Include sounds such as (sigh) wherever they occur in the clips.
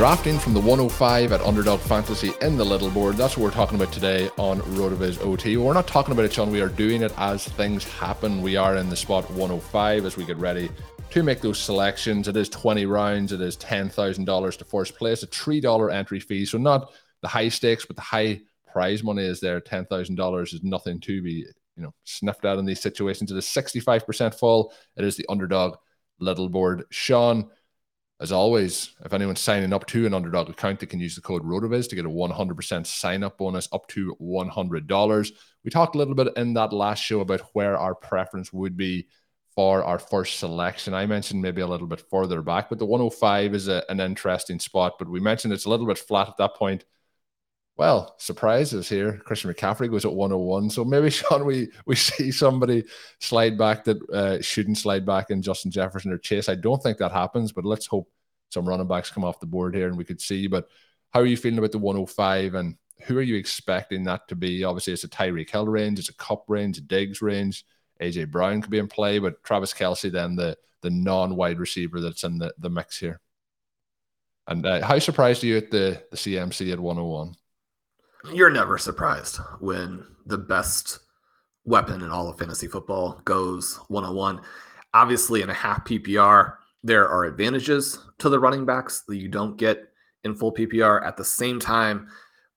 Drafting from the 105 at Underdog Fantasy in the little board. That's what we're talking about today on RotoViz OT. We're not talking about it, Shawn. We are doing it as things happen. We are in the spot 105 as we get ready to make those selections. It is 20 rounds. It is $10,000 to first place, a $3 entry fee. So not the high stakes, but the high prize money is there. $10,000 is nothing to be, you know, sniffed at in these situations. It is 65% full. It is the underdog little board. Shawn, as always, if anyone's signing up to an underdog account, they can use the code ROTOVIZ to get a 100% sign up bonus up to $100. We talked a little bit in that last show about where our preference would be for our first selection. I mentioned maybe a little bit further back, but the 105 is a, an interesting spot. But we mentioned it's a little bit flat at that point. Well, surprises here. Christian McCaffrey goes at 101. So maybe, (laughs) Shawn, we, we see somebody slide back that uh, shouldn't slide back in Justin Jefferson or Chase. I don't think that happens, but let's hope some running backs come off the board here and we could see. But how are you feeling about the 105 and who are you expecting that to be? Obviously, it's a Tyreek Hill range, it's a Kupp range, a Diggs range. AJ Brown could be in play, but Travis Kelce, then the the non wide receiver that's in the, the mix here. And uh, how surprised are you at the the CMC at 101? You're never surprised when the best weapon in all of fantasy football goes 101. Obviously, in a half PPR, there are advantages to the running backs that you don't get in full PPR. At the same time,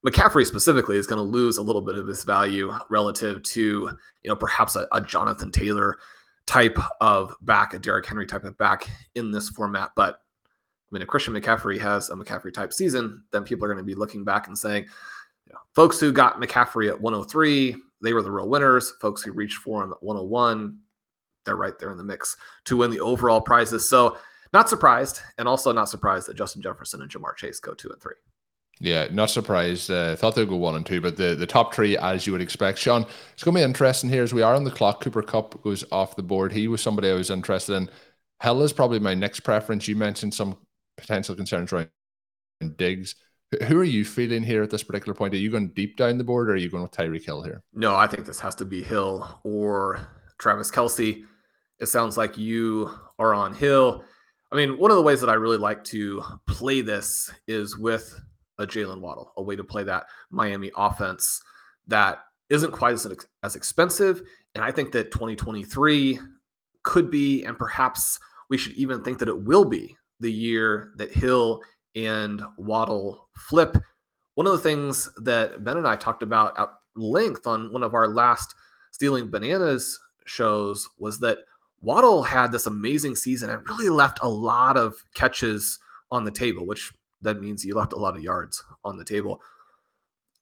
McCaffrey specifically is going to lose a little bit of his value relative to, you know, perhaps a, a, Jonathan Taylor type of back, a Derrick Henry type of back in this format. But I mean, if Christian McCaffrey has a McCaffrey type season, then people are going to be looking back and saying, know, folks who got McCaffrey at 103, they were the real winners. Folks who reached for him at 101, they're right there in the mix to win the overall prizes. So not surprised, and also not surprised that Justin Jefferson and Ja'Marr Chase go two and three. Yeah, not surprised. Uh, thought they'd go one and two, but the, the top three, as you would expect. Shawn, it's going to be interesting here as we are on the clock. Cooper Kupp goes off the board. He was somebody I was interested in. Hill is probably my next preference. You mentioned some potential concerns around Diggs. Who are you feeling here at this particular point? Are you going deep down the board or are you going with Tyreek Hill here? No, I think this has to be Hill or Travis Kelce. It sounds like you are on Hill. I mean, one of the ways that I really like to play this is with a Jaylen Waddle, a way to play that Miami offense that isn't quite as, as expensive. And I think that 2023 could be, and perhaps we should even think that it will be the year that Hill and Waddle flip. One of the things that Ben and I talked about at length on one of our last Stealing Bananas shows was that Waddle had this amazing season and really left a lot of catches on the table, which that means you left a lot of yards on the table.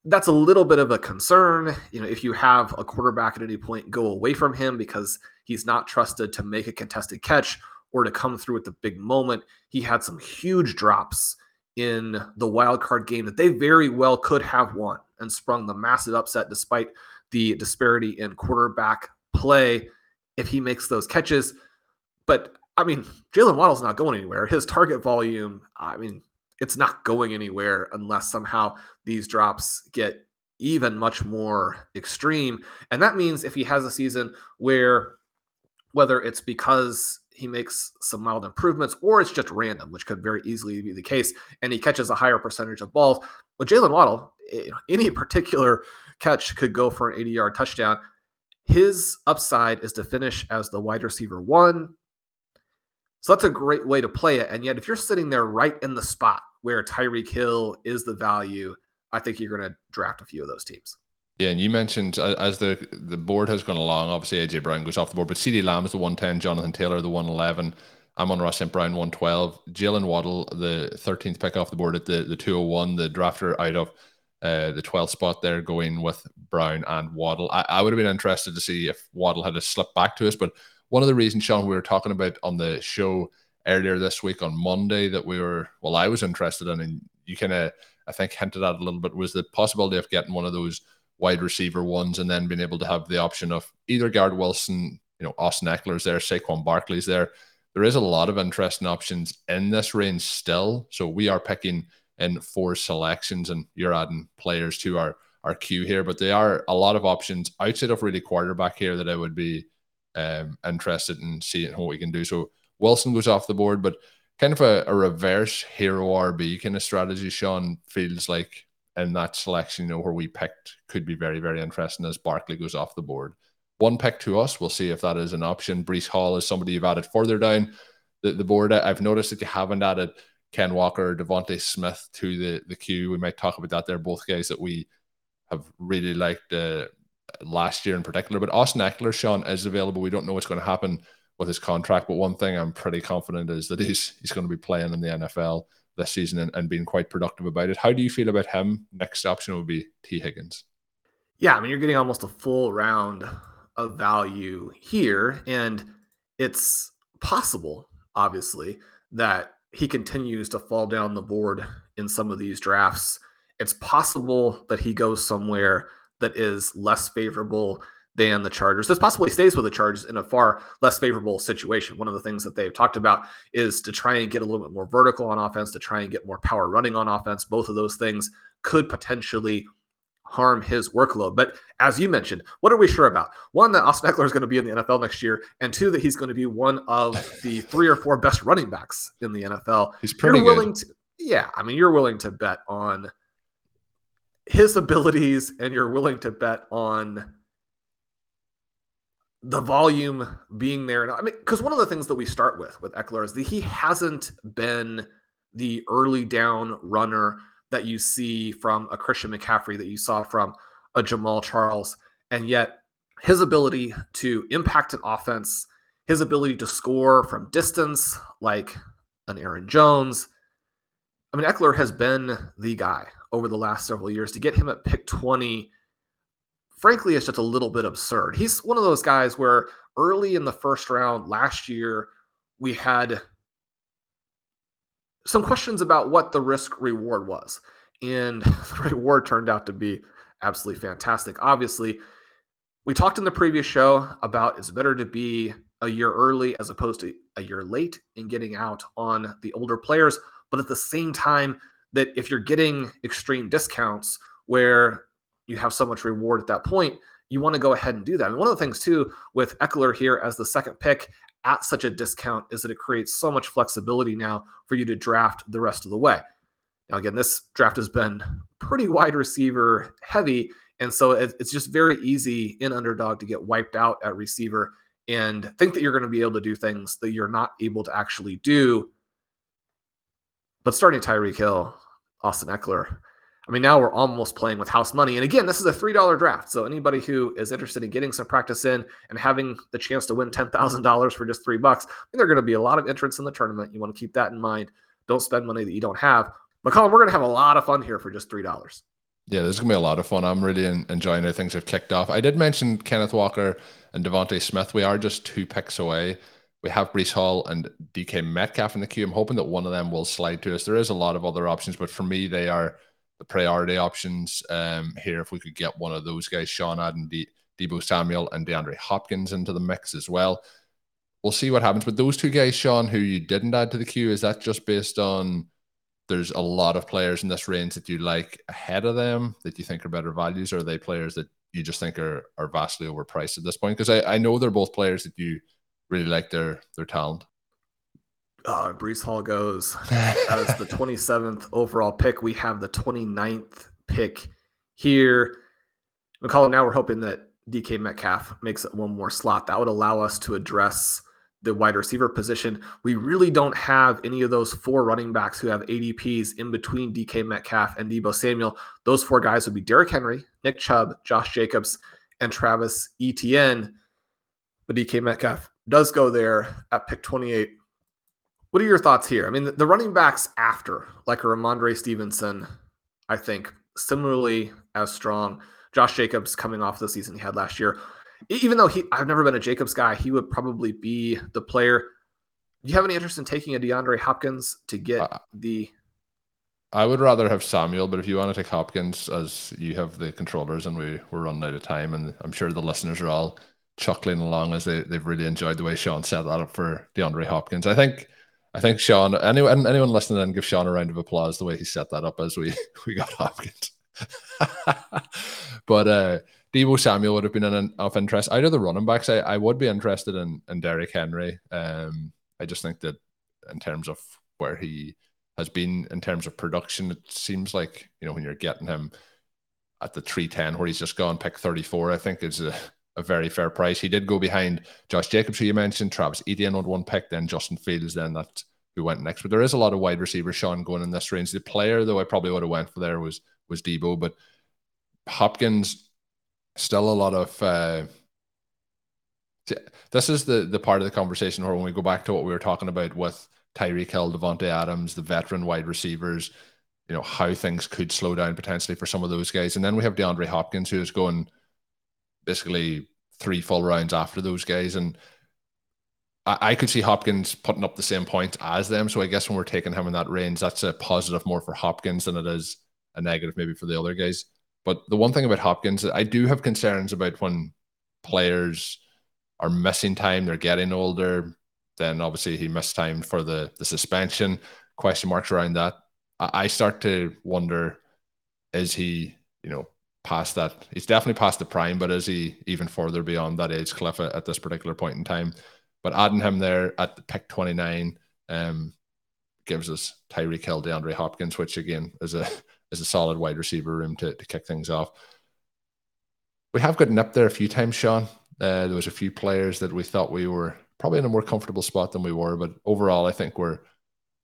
That's a little bit of a concern. You know, if you have a quarterback at any point go away from him because he's not trusted to make a contested catch or to come through at the big moment, he had some huge drops in the wild card game that they very well could have won and sprung the massive upset despite the disparity in quarterback play if he makes those catches. But I mean, Jaylen Waddle's not going anywhere. His target volume, I mean, it's not going anywhere unless somehow these drops get even much more extreme. And that means if he has a season where, whether it's because he makes some mild improvements or it's just random, which could very easily be the case, and he catches a higher percentage of balls. With Jaylen Waddle, eh, (laughs) any particular catch could go for an 80 yard touchdown. His upside is to finish as the wide receiver one. So that's a great way to play it. And yet, if you're sitting there right in the spot where Tyreek Hill is the value, I think you're going to draft a few of those teams. Yeah, and you mentioned as the the board has gone along, obviously AJ Brown goes off the board, but CeeDee Lamb is the 110, Jonathan Taylor the 111, Amon-Ra St. Brown 112, Jaylen Waddle the 13th pick off the board at the, the 201, the drafter out of uh, the 12th spot there going with Brown and Waddle. I, I would have been interested to see if Waddle had to slip back to us, but one of the reasons, Shawn, we were talking about on the show earlier this week on Monday that we were, well, I was interested in, and you kind of, I think, hinted at a little bit, was the possibility of getting one of those wide receiver ones and then being able to have the option of either Garrett Wilson, you know, Austin Ekeler's there, Saquon Barkley's there. There is a lot of interesting options in this range still. So we are picking in four selections and you're adding players to our, our queue here, but there are a lot of options outside of really quarterback here that I would be um, interested in seeing what we can do. So Wilson goes off the board, but kind of a, a reverse hero RB kind of strategy, Shawn, feels like in that selection, you know, where we picked could be very, very interesting as Barkley goes off the board. One pick to us. We'll see if that is an option. Breece Hall is somebody you've added further down the, the board. I've noticed that you haven't added Ken Walker or DeVonta Smith to the, the queue. We might talk about that. They're both guys that we have really liked uh, last year in particular. But Austin Ekeler, Shawn, is available. We don't know what's going to happen with his contract, but one thing I'm pretty confident is that he's he's going to be playing in the NFL this season and, and being quite productive about it. How do you feel about him? Next option would be Tee Higgins. Yeah, I mean, you're getting almost a full round of value here, and it's possible, obviously, that he continues to fall down the board in some of these drafts. It's possible that he goes somewhere that is less favorable than the Chargers. This possibly stays with the Chargers in a far less favorable situation. One of the things that they've talked about is to try and get a little bit more vertical on offense, to try and get more power running on offense. Both of those things could potentially harm his workload. But as you mentioned, what are we sure about? One, that Austin Ekeler is going to be in the NFL next year, and two, that he's going to be one of the three or four best running backs in the NFL. He's pretty you're willing good. to, yeah. I mean, you're willing to bet on his abilities, and you're willing to bet on the volume being there. And I mean, because one of the things that we start with with Ekeler is that he hasn't been the early down runner that you see from a Christian McCaffrey, that you saw from a Jamaal Charles. And yet, his ability to impact an offense, his ability to score from distance, like an Aaron Jones. I mean, Ekeler has been the guy over the last several years to get him at pick 20 frankly, it's just a little bit absurd. He's one of those guys where early in the first round last year, we had some questions about what the risk reward was. And (laughs) the reward turned out to be absolutely fantastic. Obviously, we talked in the previous show about it's better to be a year early as opposed to a year late in getting out on the older players. But at the same time, that if you're getting extreme discounts where you have so much reward at that point, you want to go ahead and do that. And one of the things too with Ekeler here as the second pick at such a discount is that it creates so much flexibility now for you to draft the rest of the way. Now, again, this draft has been pretty wide receiver heavy. And so it's just very easy in underdog to get wiped out at receiver and think that you're going to be able to do things that you're not able to actually do. But starting Tyreek Hill, Austin Ekeler, I mean, now we're almost playing with house money. And again, this is a $3 draft. So anybody who is interested in getting some practice in and having the chance to win $10,000 for just three bucks, I mean, there are going to be a lot of entrants in the tournament. You want to keep that in mind. Don't spend money that you don't have. McCollum, we're going to have a lot of fun here for just $3. Yeah, this is going to be a lot of fun. I'm really enjoying how things have kicked off. I did mention Kenneth Walker and DeVonta Smith. We are just two picks away. We have Breece Hall and DK Metcalf in the queue. I'm hoping that one of them will slide to us. There is a lot of other options, but for me, they are – the priority options um, here. If we could get one of those guys, Sean Adden, De- Deebo Samuel, and DeAndre Hopkins into the mix as well. We'll see what happens. But those two guys, Shawn, who you didn't add to the queue, is that just based on there's a lot of players in this range that you like ahead of them that you think are better values, or are they players that you just think are are vastly overpriced at this point? Because I, I know they're both players that you really like their their talent. Uh, Breece Hall goes (laughs) as the 27th overall pick. We have the 29th pick here. McCollum, now we're hoping that DK Metcalf makes it one more slot. That would allow us to address the wide receiver position. We really don't have any of those four running backs who have ADPs in between DK Metcalf and Deebo Samuel. Those four guys would be Derrick Henry, Nick Chubb, Josh Jacobs, and Travis Etienne. But DK Metcalf does go there at pick 28. What are your thoughts here? I mean, the, the running backs after, like a Rhamondre Stevenson, I think similarly as strong. Josh Jacobs coming off the season he had last year even though he I've never been a Jacobs guy, he would probably be the player. Do you have any interest in taking a DeAndre Hopkins to get uh, the I would rather have Samuel, but if you want to take Hopkins as you have the controllers and we, we're running out of time, and I'm sure the listeners are all chuckling along as they, they've really enjoyed the way Shawn set that up for DeAndre Hopkins. I think I think Shawn anyone anyone listening and give Shawn a round of applause the way he set that up as we (laughs) we got Hopkins. (laughs) but uh Deebo Samuel would have been an, of interest. Out of the running backs, I, I would be interested in in Derrick Henry. Um, I just think that in terms of where he has been in terms of production, it seems like you know when you're getting him at the 310 where he's just gone pick 34, I think is a, a very fair price. He did go behind Josh Jacobs, who you mentioned, Travis Etienne on one pick, then Justin Fields, then that who went next. But there is a lot of wide receivers, Shawn, going in this range. The player, though, I probably would have went for there was was Deebo, but Hopkins still a lot of uh, this is the the part of the conversation where when we go back to what we were talking about with Tyreek Hill, Davante Adams, the veteran wide receivers, you know, how things could slow down potentially for some of those guys. And then we have DeAndre Hopkins who is going basically three full rounds after those guys. And I, I could see Hopkins putting up the same points as them. So I guess when we're taking him in that range, that's a positive more for Hopkins than it is a negative maybe for the other guys. But the one thing about Hopkins, I do have concerns about when players are missing time, they're getting older. Then obviously he missed time for the the suspension. Question marks around that. I, I start to wonder: is he, you know, past that? He's definitely past the prime, but is he even further beyond that age cliff at, at this particular point in time? But adding him there at the pick twenty nine um, gives us Tyreek Hill, DeAndre Hopkins, which again is a (laughs) is a solid wide receiver room to, to kick things off. We have gotten up there a few times, Shawn. Uh, there was a few players that we thought we were probably in a more comfortable spot than we were, but overall, I think we're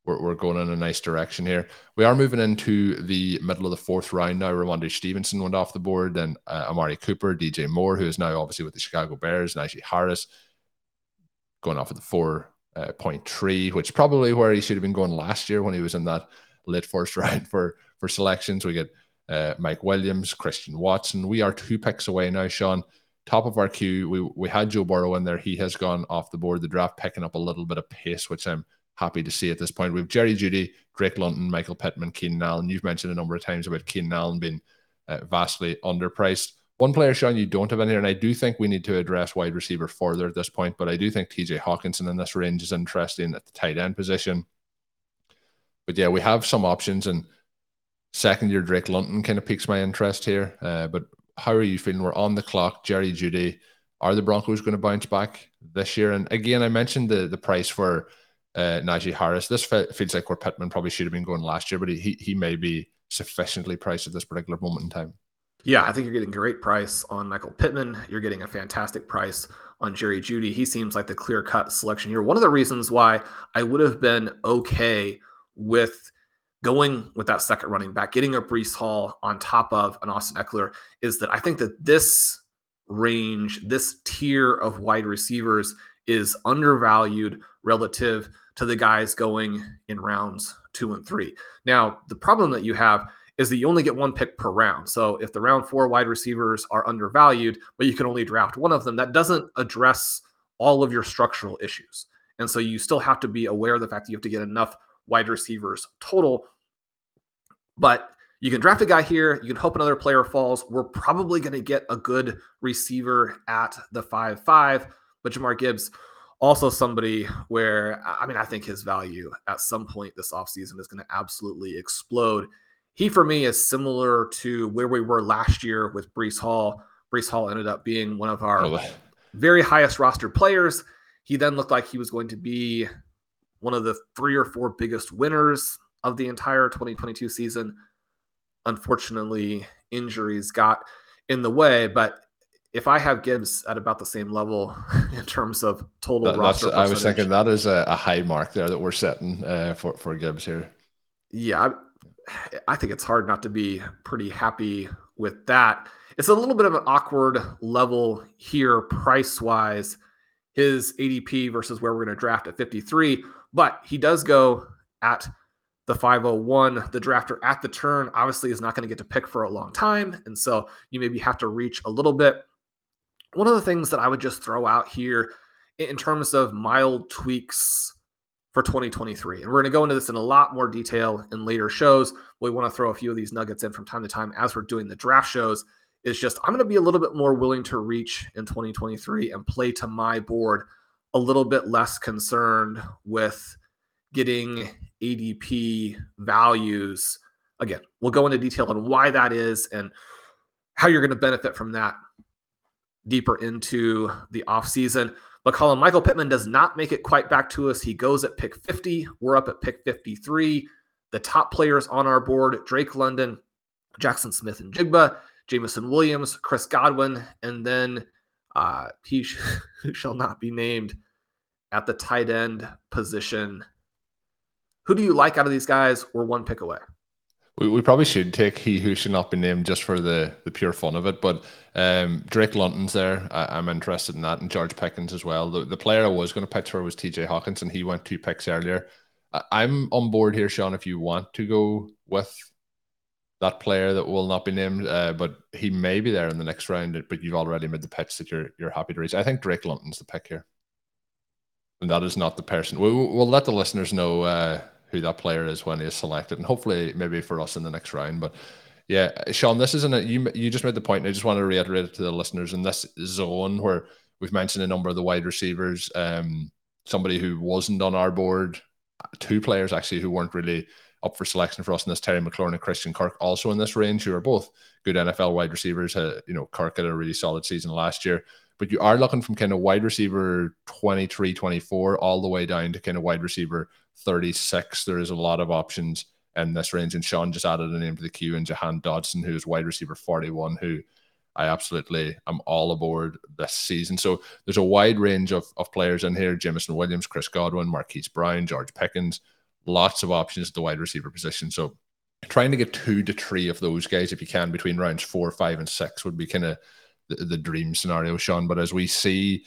we're, we're going in a nice direction here. We are moving into the middle of the fourth round now. Rhamondre Stevenson went off the board, then uh, Amari Cooper, DJ Moore, who is now obviously with the Chicago Bears, Najee Harris going off at the four uh, point three, which probably where he should have been going last year when he was in that late first (laughs) round for for selections. We get uh, Mike Williams, Christian Watson. We are two picks away now, Shawn. Top of our queue, we, we had Joe Burrow in there. He has gone off the board. The draft picking up a little bit of pace, which I'm happy to see at this point. We have Jerry Jeudy, Drake London, Michael Pittman, Keenan Allen. You've mentioned a number of times about Keenan Allen being uh, vastly underpriced. One player, Shawn, you don't have in here, and I do think we need to address wide receiver further at this point, but I do think TJ Hockenson in this range is interesting at the tight end position. But yeah, we have some options, and second year Drake London kind of piques my interest here. Uh, but how are you feeling? We're on the clock. Jerry Jeudy. Are the Broncos going to bounce back this year? And again, I mentioned the the price for uh, Najee Harris. This fe- feels like where Pittman probably should have been going last year, but he he may be sufficiently priced at this particular moment in time. Yeah, I think you're getting great price on Michael Pittman. You're getting a fantastic price on Jerry Jeudy. He seems like the clear cut selection here. One of the reasons why I would have been okay with going with that second running back, getting a Breece Hall on top of an Austin Ekeler, is that I think that this range, this tier of wide receivers is undervalued relative to the guys going in rounds two and three. Now, the problem that you have is that you only get one pick per round. So if the round four wide receivers are undervalued, but you can only draft one of them, that doesn't address all of your structural issues. And so you still have to be aware of the fact that you have to get enough wide receivers total. But you can draft a guy here. You can hope another player falls. We're probably going to get a good receiver at the 5 5. But Jahmyr Gibbs also somebody where I mean I think his value at some point this offseason is going to absolutely explode. He for me is similar to where we were last year with Breece Hall. Breece Hall ended up being one of our oh, very highest rostered players. He then looked like he was going to be one of the three or four biggest winners of the entire 2022 season. Unfortunately, injuries got in the way, but if I have Gibbs at about the same level (laughs) in terms of total that, roster, I was thinking that is a, a, high mark there that we're setting uh, for for Gibbs here. Yeah, I, I think it's hard not to be pretty happy with that. It's a little bit of an awkward level here, price wise. His ADP versus where we're going to draft at 53, but he does go at the 501. The drafter at the turn obviously is not going to get to pick for a long time. And so you maybe have to reach a little bit. One of the things that I would just throw out here in terms of mild tweaks for 2023, and we're going to go into this in a lot more detail in later shows. We want to throw a few of these nuggets in from time to time as we're doing the draft shows. Is just I'm going to be a little bit more willing to reach in 2023 and play to my board, a little bit less concerned with getting ADP values. Again, we'll go into detail on why that is and how you're going to benefit from that deeper into the offseason. But Colm Michael Pittman does not make it quite back to us. He goes at pick 50. We're up at pick 53. The top players on our board Drake London, Jackson Smith-Njigba, Jameson Williams, Chris Godwin, and then uh, he sh- (laughs) shall not be named at the tight end position who do you like out of these guys? We're one pick away. We, we probably should take he who should not be named just for the, the pure fun of it. But um, Drake London's there. I, am interested in that, and George Pickens as well. The, the player I was going to pitch for was TJ Hockenson. He went two picks earlier. I, I'm on board here, Shawn. If you want to go with that player that will not be named, uh, but he may be there in the next round. But you've already made the pitch that you're you're happy to reach. I think Drake London's the pick here, and that is not the person. We'll, we'll let the listeners know uh, who that player is when he is selected, and hopefully maybe for us in the next round. But yeah, Shawn, this isn't a you. You just made the point. And I just want to reiterate it to the listeners in this zone where we've mentioned a number of the wide receivers. Um, somebody who wasn't on our board, two players actually who weren't really up for selection for us in this Terry McLaurin and Christian Kirk also in this range, who are both good NFL wide receivers. Uh, you know, Kirk had a really solid season last year but you are looking from kind of wide receiver 23, 24, all the way down to kind of wide receiver 36. There is a lot of options in this range. And Shawn just added a name to the queue and Jahan Dotson, who is wide receiver 41, who I absolutely am all aboard this season. So there's a wide range of, of players in here Jameson Williams, Chris Godwin, Marquise Brown, George Pickens, lots of options at the wide receiver position. So trying to get two to three of those guys, if you can, between rounds four, five, and six would be kind of the, the dream scenario, Shawn. But as we see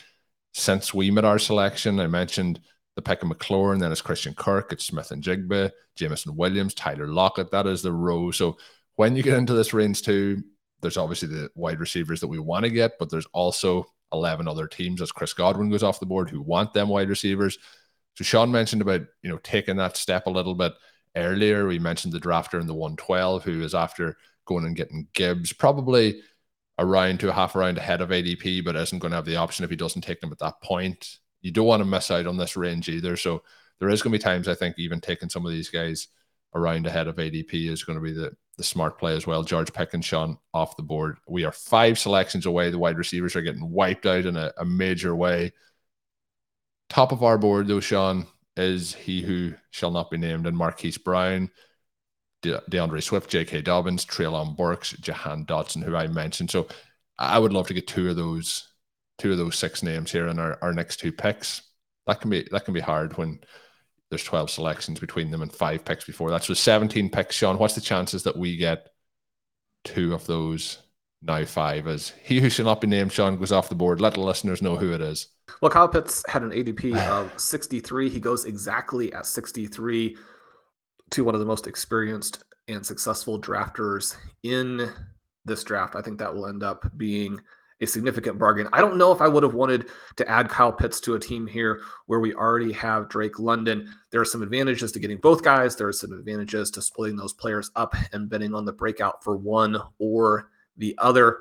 since we made our selection, I mentioned the pick of McLaurin, then it's Christian Kirk, it's Smith-Njigba, Jameson Williams, Tyler Lockett. That is the row. So when you get into this range too, there's obviously the wide receivers that we want to get, but there's also 11 other teams as Chris Godwin goes off the board who want them wide receivers. So Shawn mentioned about, you know, taking that step a little bit earlier. We mentioned the drafter in the 112 who is after going and getting Gibbs. Probably a round to a half round ahead of ADP, but isn't going to have the option if he doesn't take them at that point. You don't want to miss out on this range either. So there is going to be times I think even taking some of these guys around ahead of ADP is going to be the, the smart play as well. George Pickens, Shawn off the board. We are five selections away. The wide receivers are getting wiped out in a, a major way. Top of our board, though, Shawn, is he who shall not be named, and Marquise Brown. De- D'Andre Swift, J.K. Dobbins, Treylon Burks, Jahan Dotson, who I mentioned. So I would love to get two of those two of those six names here in our, our next two picks. That can be that can be hard when there's 12 selections between them and five picks before that. So 17 picks, Shawn. What's the chances that we get two of those now five as he who shall not be named, Shawn, goes off the board. Let the listeners know who it is. Well, Kyle Pitts had an ADP of 63. He goes exactly at 63 to one of the most experienced and successful drafters in this draft. I think that will end up being a significant bargain. I don't know if I would have wanted to add Kyle Pitts to a team here where we already have Drake London. There are some advantages to getting both guys. There are some advantages to splitting those players up and betting on the breakout for one or the other.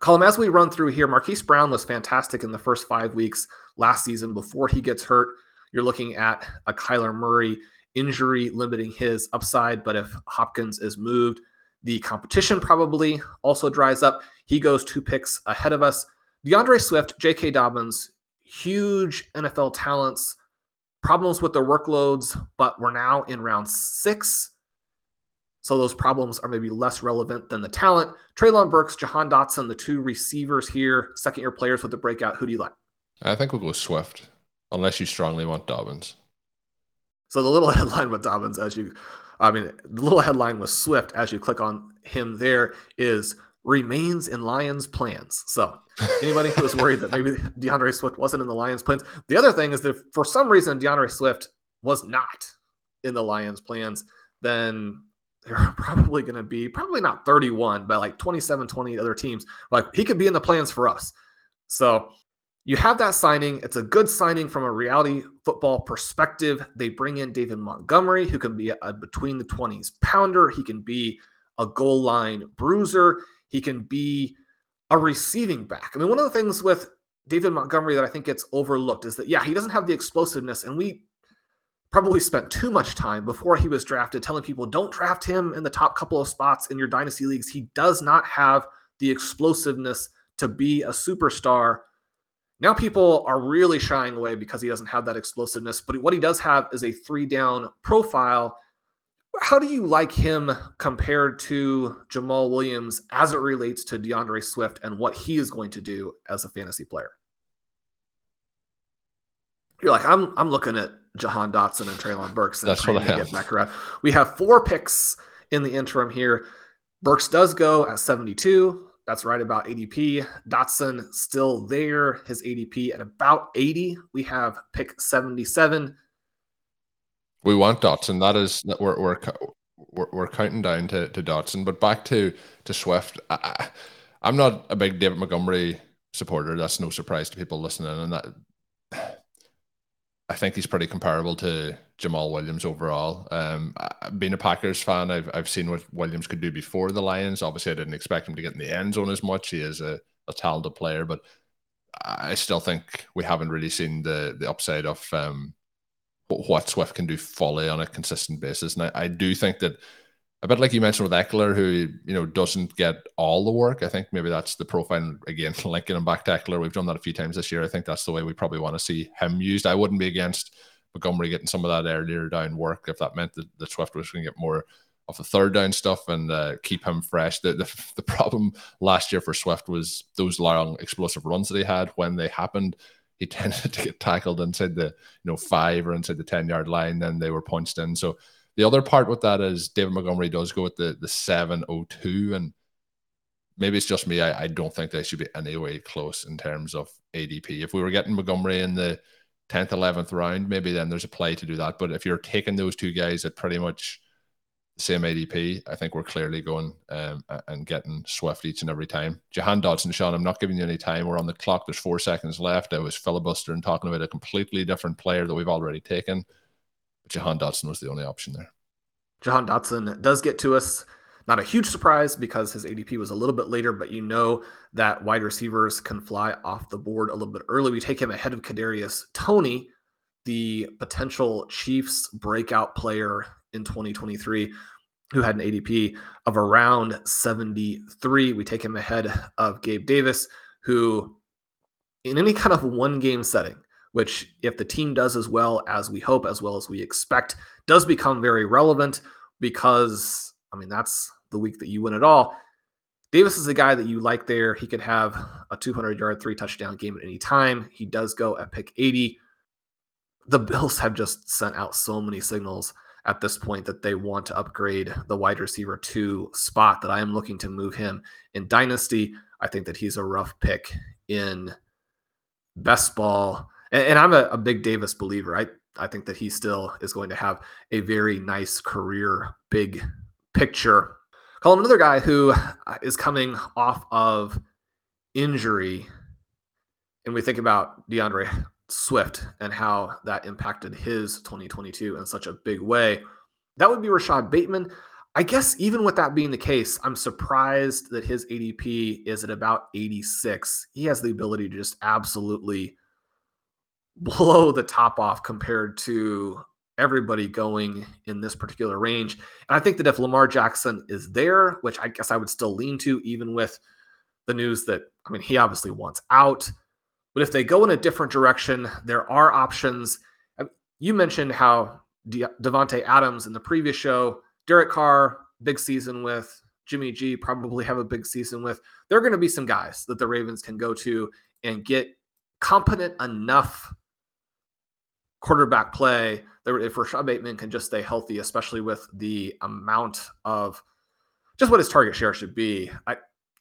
Colm, as we run through here, Marquise Brown was fantastic in the first five weeks last season before he gets hurt. You're looking at a Kyler Murray injury limiting his upside, but if Hopkins is moved, the competition probably also dries up. He goes two picks ahead of us. D'Andre Swift, J.K. Dobbins, huge NFL talents, problems with their workloads, but we're now in round six. So those problems are maybe less relevant than the talent. Treylon Burks, Jahan Dotson, the two receivers here, second year players with the breakout. Who do you like? I think we'll go Swift, unless you strongly want Dobbins. So the little (laughs) headline with Dobbins, as you, I mean, the little headline with Swift, as you click on him there, is remains in Lions plans. So anybody who was worried that maybe D'Andre Swift wasn't in the Lions plans. The other thing is that for some reason D'Andre Swift was not in the Lions plans, then there are (laughs) probably going to be probably not 31, but like 27, 20 other teams. Like he could be in the plans for us. So you have that signing. It's a good signing from a reality football perspective. They bring in David Montgomery, who can be a between the 20s pounder. He can be a goal line bruiser. He can be a receiving back. I mean, one of the things with David Montgomery that I think gets overlooked is that, yeah, he doesn't have the explosiveness. And we probably spent too much time before he was drafted telling people don't draft him in the top couple of spots in your dynasty leagues. He does not have the explosiveness to be a superstar. Now people are really shying away because he doesn't have that explosiveness, but what he does have is a three down profile. How do you like him compared to Jamaal Williams as it relates to D'Andre Swift and what he is going to do as a fantasy player? You're like, I'm I'm looking at Jahan Dotson and Treylon Burks. And That's what I have. Get back around. We have four picks in the interim here. Burks does go at 72. That's right about ADP. Dotson still there. His ADP at about 80. We have pick 77. We want Dotson. That is we're we're we're, we're counting down to, to Dotson. But back to to Swift. I, I'm not a big David Montgomery supporter. That's no surprise to people listening. And that I think he's pretty comparable to Jamaal Williams overall. Um, being a Packers fan, I've I've seen what Williams could do before the Lions. Obviously, I didn't expect him to get in the end zone as much. He is a, a talented player, but I still think we haven't really seen the the upside of um, what Swift can do fully on a consistent basis. And I, I do think that a bit like you mentioned with Ekeler, who you know doesn't get all the work. I think maybe that's the profile again, (laughs) linking him back to Ekeler. We've done that a few times this year. I think that's the way we probably want to see him used. I wouldn't be against Montgomery getting some of that earlier down work if that meant that, that Swift was going to get more of the third down stuff and uh, keep him fresh. The, the (laughs) the problem last year for Swift was those long explosive runs that he had when they happened. He (laughs) tended to get tackled inside the you know five or inside the ten yard line, then they were punched in. So the other part with that is David Montgomery does go with the the 702 and maybe it's just me. I, I don't think they should be anyway close in terms of ADP. If we were getting Montgomery in the 10th, 11th round, maybe then there's a play to do that. But if you're taking those two guys at pretty much the same ADP, I think we're clearly going um, and getting Swift each and every time. Jahan Dotson, Shawn, I'm not giving you any time. We're on the clock. There's four seconds left. I was filibustering talking about a completely different player that we've already taken. Jahan Dotson was the only option there. Jahan Dotson does get to us. Not a huge surprise because his ADP was a little bit later, but you know that wide receivers can fly off the board a little bit early. We take him ahead of Kadarius Toney, the potential Chiefs breakout player in 2023, who had an ADP of around 73. We take him ahead of Gabe Davis, who in any kind of one game setting which, if the team does as well as we hope, as well as we expect, does become very relevant because, I mean, that's the week that you win it all. Davis is a guy that you like there. He could have a 200 yard, three touchdown game at any time. He does go at pick 80. The Bills have just sent out so many signals at this point that they want to upgrade the wide receiver two spot that I am looking to move him in Dynasty. I think that he's a rough pick in best ball and, and I'm a, a big Davis believer. I I think that he still is going to have a very nice career, big picture. Call him another guy who uh, coming off of injury, and we think about D'Andre Swift and how that impacted his 2022 in such a big way. That would be Rashod Bateman. I guess even with that being the case, I'm surprised that his ADP is at about 86. He has the ability to just absolutely blow the top off compared to everybody going in this particular range. And I think that if Lamar Jackson is there, which I guess I would still lean to, even with the news that, I mean, he obviously wants out. But if they go in a different direction, there are options. You mentioned how De- Davante Adams in the previous show Derek Carr, big season with. Jimmy G probably have a big season with. There are going to be some guys that the Ravens can go to and get competent enough quarterback play if Rashod Bateman can just stay healthy, especially with the amount of just what his target share should be. I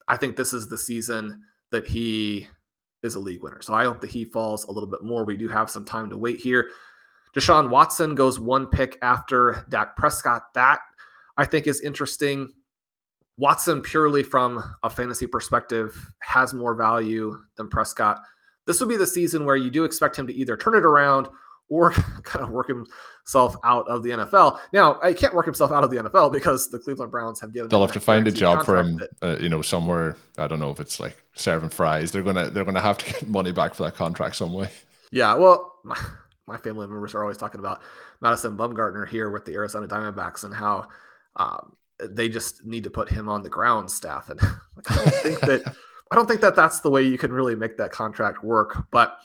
I think this is the season that he is a league winner. So I hope that he falls a little bit more. We do have some time to wait here. Deshaun Watson goes one pick after Dak Prescott. That I think is interesting. Watson, purely from a fantasy perspective, has more value than Prescott. This would be the season where you do expect him to either turn it around or (laughs) kind of work himself out of the NFL. Now, I can't work himself out of the NFL because the Cleveland Browns have given. They'll have to find a job for him, uh, you know, somewhere. I don't know if it's like serving fries. They're gonna they're gonna have to get money back for that contract some way. Yeah, well, my, my family members are always talking about Madison Bumgarner here with the Arizona Diamondbacks and how um, they just need to put him on the ground staff. And (laughs) I don't think that I don't think that that's the way you can really make that contract work. But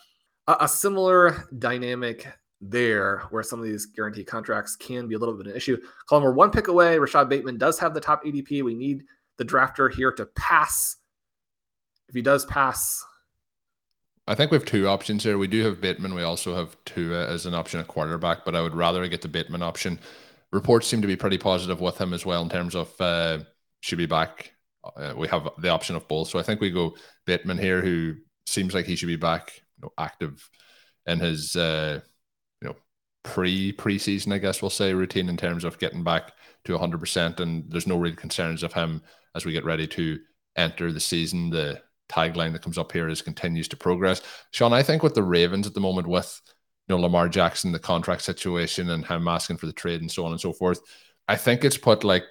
a, a similar dynamic there, where some of these guaranteed contracts can be a little bit of an issue. Colm, we're one pick away. Rashod Bateman does have the top ADP. We need the drafter here to pass. If he does pass, I think we have two options here. We do have Bateman. We also have Tua as an option at quarterback, but I would rather get the Bateman option reports seem to be pretty positive with him as well in terms of uh, should be back. Uh, we have the option of both, so I think we go Bateman here, who seems like he should be back, you know, active in his uh, you know pre preseason, I guess we'll say routine in terms of getting back to 100. percent And there's no real concerns of him as we get ready to enter the season. The tagline that comes up here is continues to progress. Shawn, I think with the Ravens at the moment with you know Lamar Jackson, the contract situation, and him asking for the trade and so on and so forth. I think it's put like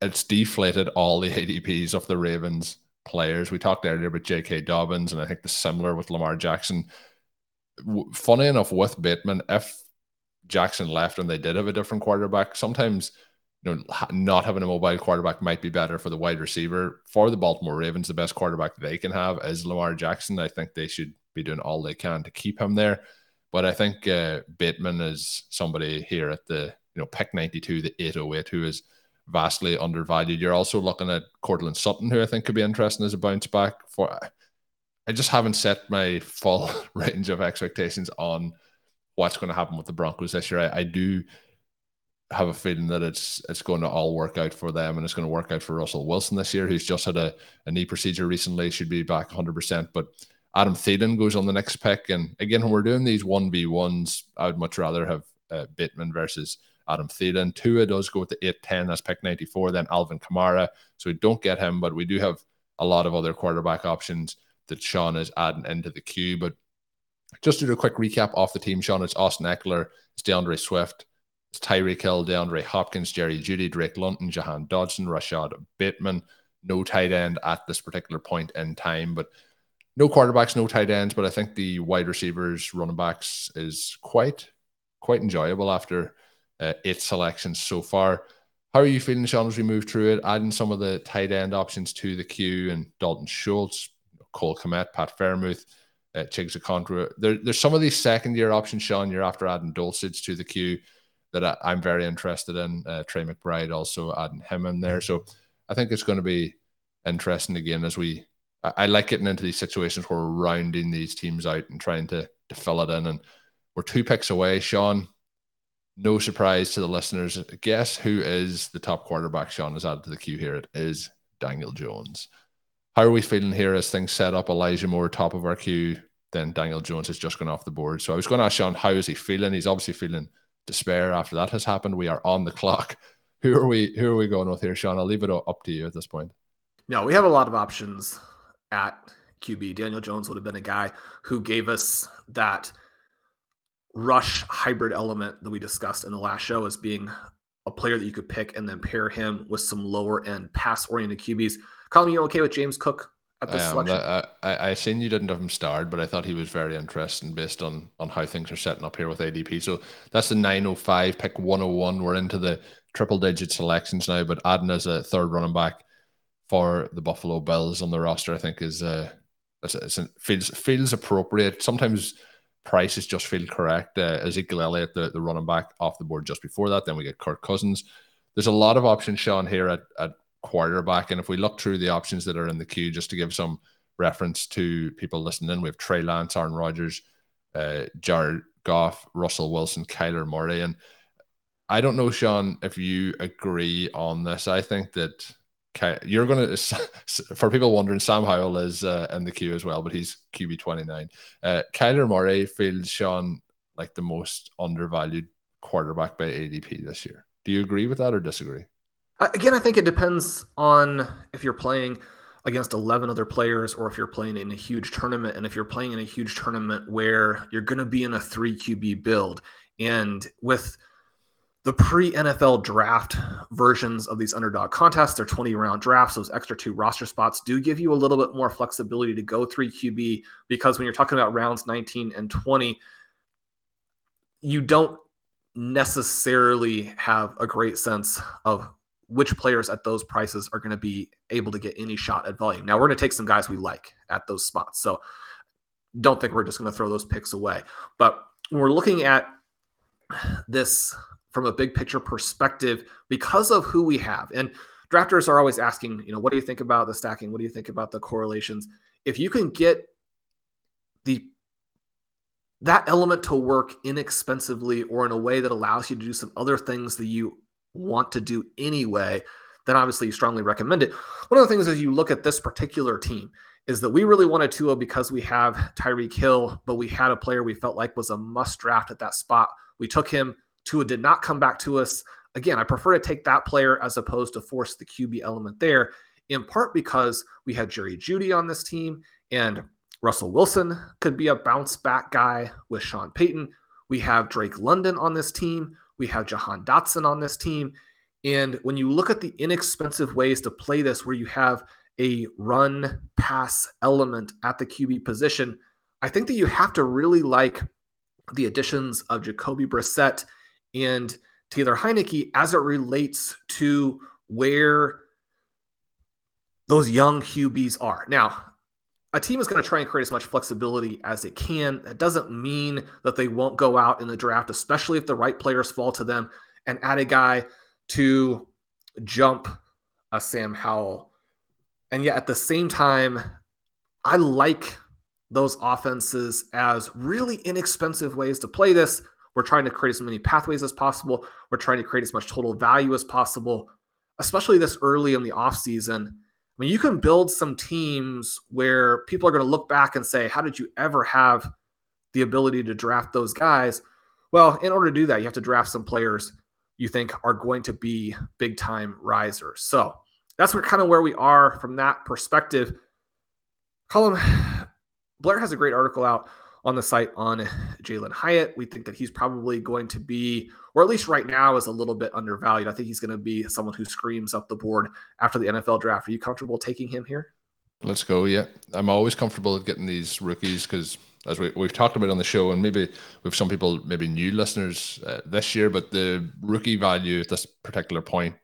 it's deflated all the (laughs) ADPs of the Ravens players. We talked earlier about J.K. Dobbins, and I think the similar with Lamar Jackson. Funny enough, with Bateman, if Jackson left and they did have a different quarterback, sometimes you know not having a mobile quarterback might be better for the wide receiver. For the Baltimore Ravens, the best quarterback they can have is Lamar Jackson. I think they should be doing all they can to keep him there. But I think uh, Bateman is somebody here at the you know pick 92, the 808, who is vastly undervalued. You're also looking at Courtland Sutton, who I think could be interesting as a bounce back. For I just haven't set my full (laughs) range of expectations on what's going to happen with the Broncos this year. I, I do have a feeling that it's it's going to all work out for them and it's going to work out for Russell Wilson this year, who's just had a, a knee procedure recently, should be back 100%. But Adam Thielen goes on the next pick. And again, when we're doing these 1v1s, I would much rather have uh, Bateman versus Adam Thielen. Tua does go with the 8 10 as pick 94, then Alvin Kamara. So we don't get him, but we do have a lot of other quarterback options that Shawn is adding into the queue. But just to do a quick recap off the team, Sean, it's Austin Ekeler, it's D'Andre Swift, it's Tyreek Hill, DeAndre Hopkins, Jerry Jeudy, Drake London, Jahan Dotson, Rashod Bateman. No tight end at this particular point in time, but no quarterbacks, no tight ends, but I think the wide receivers, running backs is quite quite enjoyable after uh, eight selections so far. How are you feeling, Shawn, as we move through it? Adding some of the tight end options to the queue and Dalton Schultz, Cole Kmet, Pat Freiermuth, uh, Chiggs. There, there's some of these second year options, Shawn. You're after adding Dulcich to the queue that I, am very interested in. Uh, Trey McBride also adding him in there. So I think it's going to be interesting again as we I, like getting into these situations where we're rounding these teams out and trying to, to fill it in. And we're two picks away, Shawn. No surprise to the listeners. Guess who is the top quarterback Shawn has added to the queue here? It is Daniel Jones. How are we feeling here as things set up? Elijah Moore, top of our queue. Then Daniel Jones has just gone off the board. So I was going to ask Shawn, how is he feeling? He's obviously feeling despair after that has happened. We are on the clock. (laughs) Who are we? Who are we going with here, Shawn? I'll leave it up to you at this point. No, we have a lot of options at QB. Daniel Jones would have been a guy who gave us that rush hybrid element that we discussed in the last show as being a player that you could pick and then pair him with some lower end pass oriented QBs. Colm, you okay with James Cook at this selection? I, I, I seen you didn't have him starred, but I thought he was very interesting based on on how things are setting up here with ADP. So that's the 905 pick 101. We're into the triple digit selections now, but adding as a third running back for the Buffalo Bills on the roster, I think is uh, it's, it's, feels feels appropriate. Sometimes prices just feel correct. Uh, Ezekiel Elliott, the, the running back, off the board just before that. Then we get Kirk Cousins. There's a lot of options, Shawn, here at, at quarterback. And if we look through the options that are in the queue, just to give some reference to people listening we have Trey Lance, Aaron Rodgers, uh, Jared Goff, Russell Wilson, Kyler Murray. And I don't know, Shawn, if you agree on this. I think that you're going (laughs) to, for people wondering, Sam Howell is uh, in the queue as well, but he's QB 29. Uh, Kyler Murray feels, Shawn like the most undervalued quarterback by ADP this year. Do you agree with that or disagree? Again, I think it depends on if you're playing against 11 other players or if you're playing in a huge tournament. And if you're playing in a huge tournament where you're going to be in a three QB build. And with the pre NFL draft versions of these underdog contests, they're 20 round drafts. Those extra two roster spots do give you a little bit more flexibility to go three QB because when you're talking about rounds 19 and 20, you don't necessarily have a great sense of which players at those prices are going to be able to get any shot at volume. Now, we're going to take some guys we like at those spots. So don't think we're just going to throw those picks away. But when we're looking at this from a big picture perspective because of who we have. And drafters are always asking, you know, what do you think about the stacking? What do you think about the correlations? If you can get the that element to work inexpensively or in a way that allows you to do some other things that you want to do anyway, then obviously you strongly recommend it. One of the things as you look at this particular team is that we really wanted Tua because we have Tyreek Hill, but we had a player we felt like was a must draft at that spot. We took him Tua did not come back to us. Again, I prefer to take that player as opposed to force the QB element there, in part because we had Jerry Jeudy on this team and Russell Wilson could be a bounce back guy with Sean Payton. We have Drake London on this team. We have Jahan Dotson on this team. And when you look at the inexpensive ways to play this, where you have a run pass element at the QB position, I think that you have to really like the additions of Jacoby Brissett and Taylor Heinicke as it relates to where those young QBs are. Now, a team is going to try and create as much flexibility as it can. That doesn't mean that they won't go out in the draft, especially if the right players fall to them and add a guy to jump a Sam Howell. And yet at the same time, I like those offenses as really inexpensive ways to play this we're trying to create as many pathways as possible. We're trying to create as much total value as possible, especially this early in the offseason. I mean, you can build some teams where people are going to look back and say, How did you ever have the ability to draft those guys? Well, in order to do that, you have to draft some players you think are going to be big time risers. So that's kind of where we are from that perspective. Colin (sighs) Blair has a great article out on the site on (sighs) Jalin Hyatt. We think that he's probably going to be, or at least right now, is a little bit undervalued. I think he's going to be someone who screams up the board after the NFL draft. Are you comfortable taking him here? Let's go. Yeah, I'm always comfortable getting these rookies because as we, we've talked about on the show, and maybe with some people, maybe new listeners uh, this year, but the rookie value at this particular point,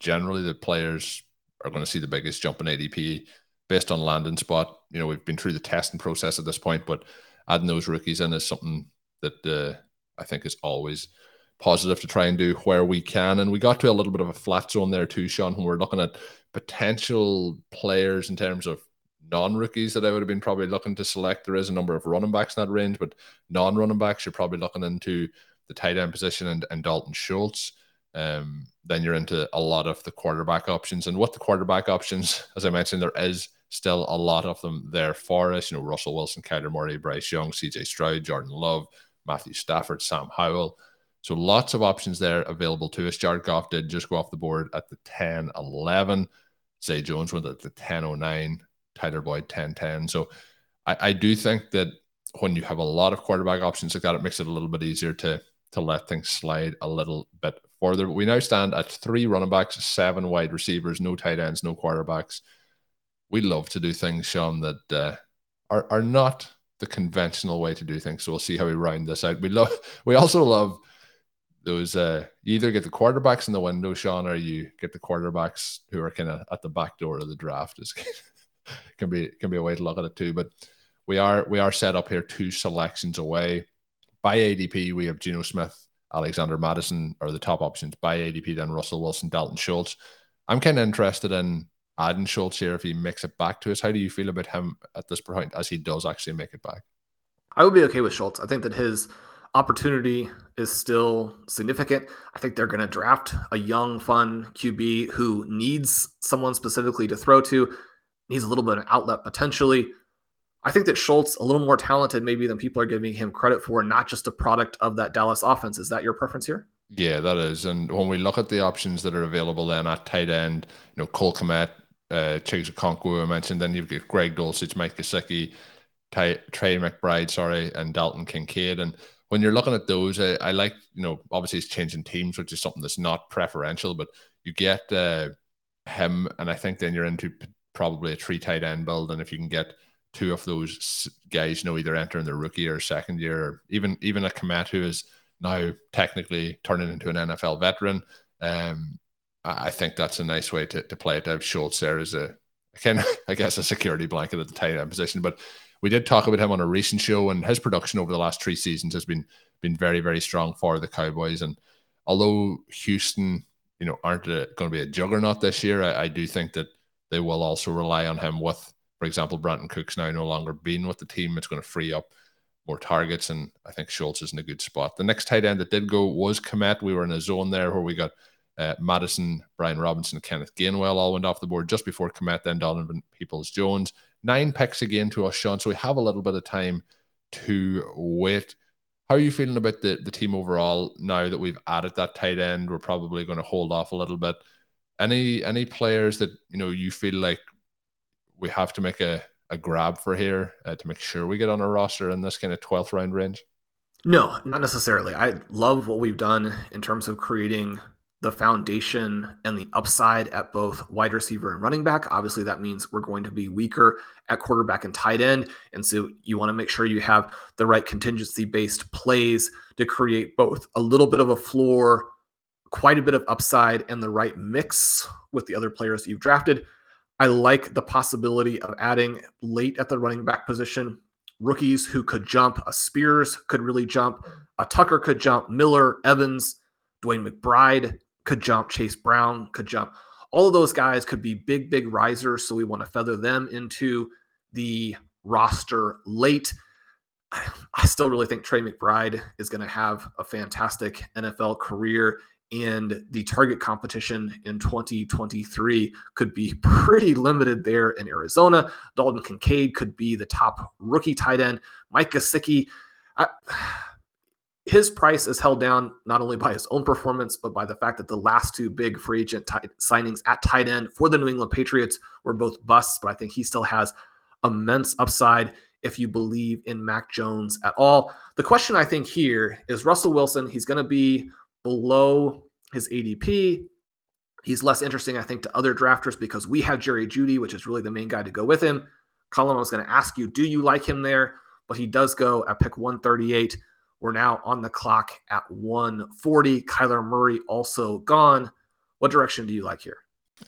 generally the players are going to see the biggest jump in ADP based on landing spot. You know, we've been through the testing process at this point, but adding those rookies in is something that uh, I think is always positive to try and do where we can. And we got to a little bit of a flat zone there too, Shawn, when we're looking at potential players in terms of non rookies that I would have been probably looking to select. There is a number of running backs in that range, but non running backs, you're probably looking into the tight end position and, and Dalton Schultz. Um, then you're into a lot of the quarterback options. And with the quarterback options, (laughs) as I mentioned, there is still a lot of them there for us. You know, Russell Wilson, Kyler Murray, Bryce Young, CJ Stroud, Jordan Love, Matthew Stafford, Sam Howell. So lots of options there available to us. Jared Goff did just go off the board at the 10 11. Zay Jones went at the 10 09. Tyler Boyd 10 10. So I, I do think that when you have a lot of quarterback options like that, it makes it a little bit easier to to let things slide a little bit further. But we now stand at three running backs, seven wide receivers, no tight ends, no quarterbacks. We love to do things, Shawn, that uh, are are not the conventional way to do things. So we'll see how we round this out. We love. (laughs) We also love those. Uh, you either get the quarterbacks in the window, Shawn, or you get the quarterbacks who are kind of at the back door of the draft. Is (laughs) can be can be a way to look at it too. But we are we are set up here two selections away. By ADP, we have Geno Smith, Alexander Mattison are the top options. By ADP, then Russell Wilson, Dalton Schultz. I'm kind of interested in adding Schultz here if he makes it back to us. How do you feel about him at this point as he does actually make it back? I would be okay with Schultz. I think that his opportunity is still significant. I think they're going to draft a young, fun QB who needs someone specifically to throw to, needs a little bit of outlet potentially. I think that Schultz a little more talented maybe than people are giving him credit for, not just a product of that Dallas offense. Is that your preference here? Yeah, that is. And when we look at the options that are available then at tight end, you know, Cole Kmet, uh, Chig Okonkwo, I mentioned, then you've got Greg Dulcich, Mike Gesicki, Ty, Trey McBride, sorry, and Dalton Kincaid. And when you're looking at those, I, I, like, you know, obviously it's changing teams, which is something that's not preferential, but you get uh, him, and I think then you're into probably a three tight end build. And if you can get two of those guys, you know, either entering their rookie or second year, or even even a Kmet who is now technically turning into an NFL veteran. Um, I think that's a nice way to, to play it. Have Schultz there as a kind of, (laughs) I guess, a security blanket at the tight end position. But we did talk about him on a recent show, and his production over the last three seasons has been been very, very strong for the Cowboys. And although Houston, you know, aren't uh, going to be a juggernaut this year, I, I do think that they will also rely on him with for example, Brandin Cooks now no longer being with the team. It's going to free up more targets, and I think Schultz is in a good spot. The next tight end that did go was Kmet. We were in a zone there where we got uh, Mattison, Brian Robinson, Kenneth Gainwell all went off the board just before Kmet, then Donovan Peoples Jones. Nine picks again to us, Shawn. So we have a little bit of time to wait. How are you feeling about the, the team overall now that we've added that tight end? We're probably going to hold off a little bit. Any any players that you know you feel like we have to make a, a grab for here uh, to make sure we get on a roster in this kind of 12th round range? No, not necessarily. I love what we've done in terms of creating the foundation and the upside at both wide receiver and running back. Obviously, that means we're going to be weaker at quarterback and tight end. And so you want to make sure you have the right contingency based plays to create both a little bit of a floor, quite a bit of upside, and the right mix with the other players you've drafted. I like the possibility of adding late at the running back position rookies who could jump. A Spears could really jump. A Tucker could jump. Miller, Evans, DeWayne McBride could jump. Chase Brown could jump. All of those guys could be big, big risers. So we want to feather them into the roster late. (sighs) I still really think Trey McBride is going to have a fantastic NFL career and the target competition in 2023 could be (laughs) pretty limited there in Arizona. Dalton Kincaid could be the top rookie tight end. Mike Gesicki, I, his price is held down not only by his own performance, but by the fact that the last two big free agent t- signings at tight end for the New England Patriots were both busts. But I think he still has immense upside if you believe in Mac Jones at all. The question I think here is Russell Wilson. He's going to be below his ADP. He's less interesting, I think, to other drafters because we have Jerry Jeudy, which is really the main guy to go with him. Colm, I was going to ask you, do you like him there? But he does go at pick 138. We're now on the clock at 140. Kyler Murray also gone. What direction do you like here?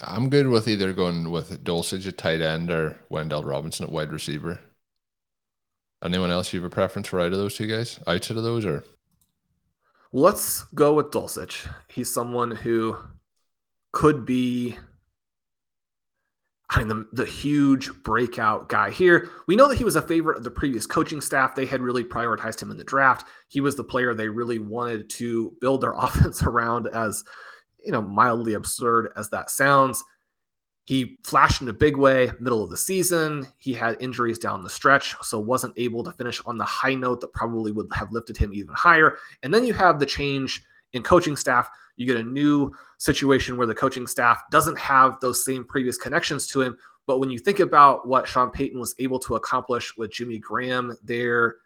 I'm good with either going with Dulcich at tight end or Wendell Robinson at wide receiver. Anyone else you have a preference for either of those two guys? Outside of those, or Let's go with Dulcich. He's someone who could be I mean, the, the huge breakout guy here. We know that he was a favorite of the previous coaching staff. They had really prioritized him in the draft. He was the player they really wanted to build their (laughs) offense around, as you know, mildly absurd as that sounds. He flashed in a big way middle of the season. He had injuries down the stretch, so wasn't able to finish on the high note that probably would have lifted him even higher. And then you have the change in coaching staff. You get a new situation where the coaching staff doesn't have those same previous connections to him. But when you think about what Sean Payton was able to accomplish with Jimmy Graham there,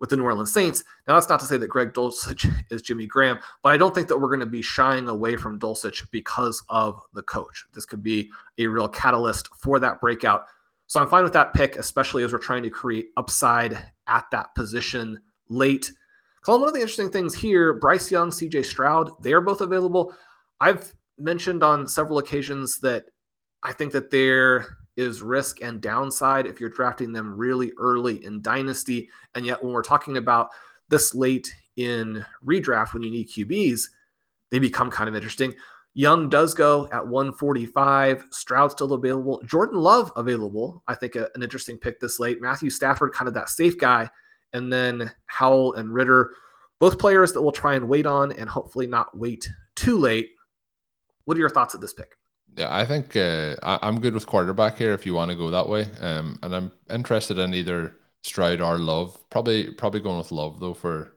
with the New Orleans Saints. Now, that's not to say that Greg Dulcich (laughs) is Jimmy Graham, but I don't think that we're going to be shying away from Dulcich because of the coach. This could be a real catalyst for that breakout. So I'm fine with that pick, especially as we're trying to create upside at that position late. Colm, one of the interesting things here Bryce Young, CJ Stroud, they are both available. I've mentioned on several occasions that I think that there is risk and downside if you're drafting them really early in Dynasty. And yet, when we're talking about this late in redraft, when you need QBs, they become kind of interesting. Young does go at 145. Stroud still available. Jordan Love available. I think a, an interesting pick this late. Matthew Stafford, kind of that safe guy. And then Howell and Ridder, both players that we'll try and wait on and hopefully not wait too late. What are your thoughts of this pick? Yeah, I think uh, I, am good with quarterback here if you want to go that way. Um, and I'm interested in either Stroud or Love. Probably, probably going with Love though. For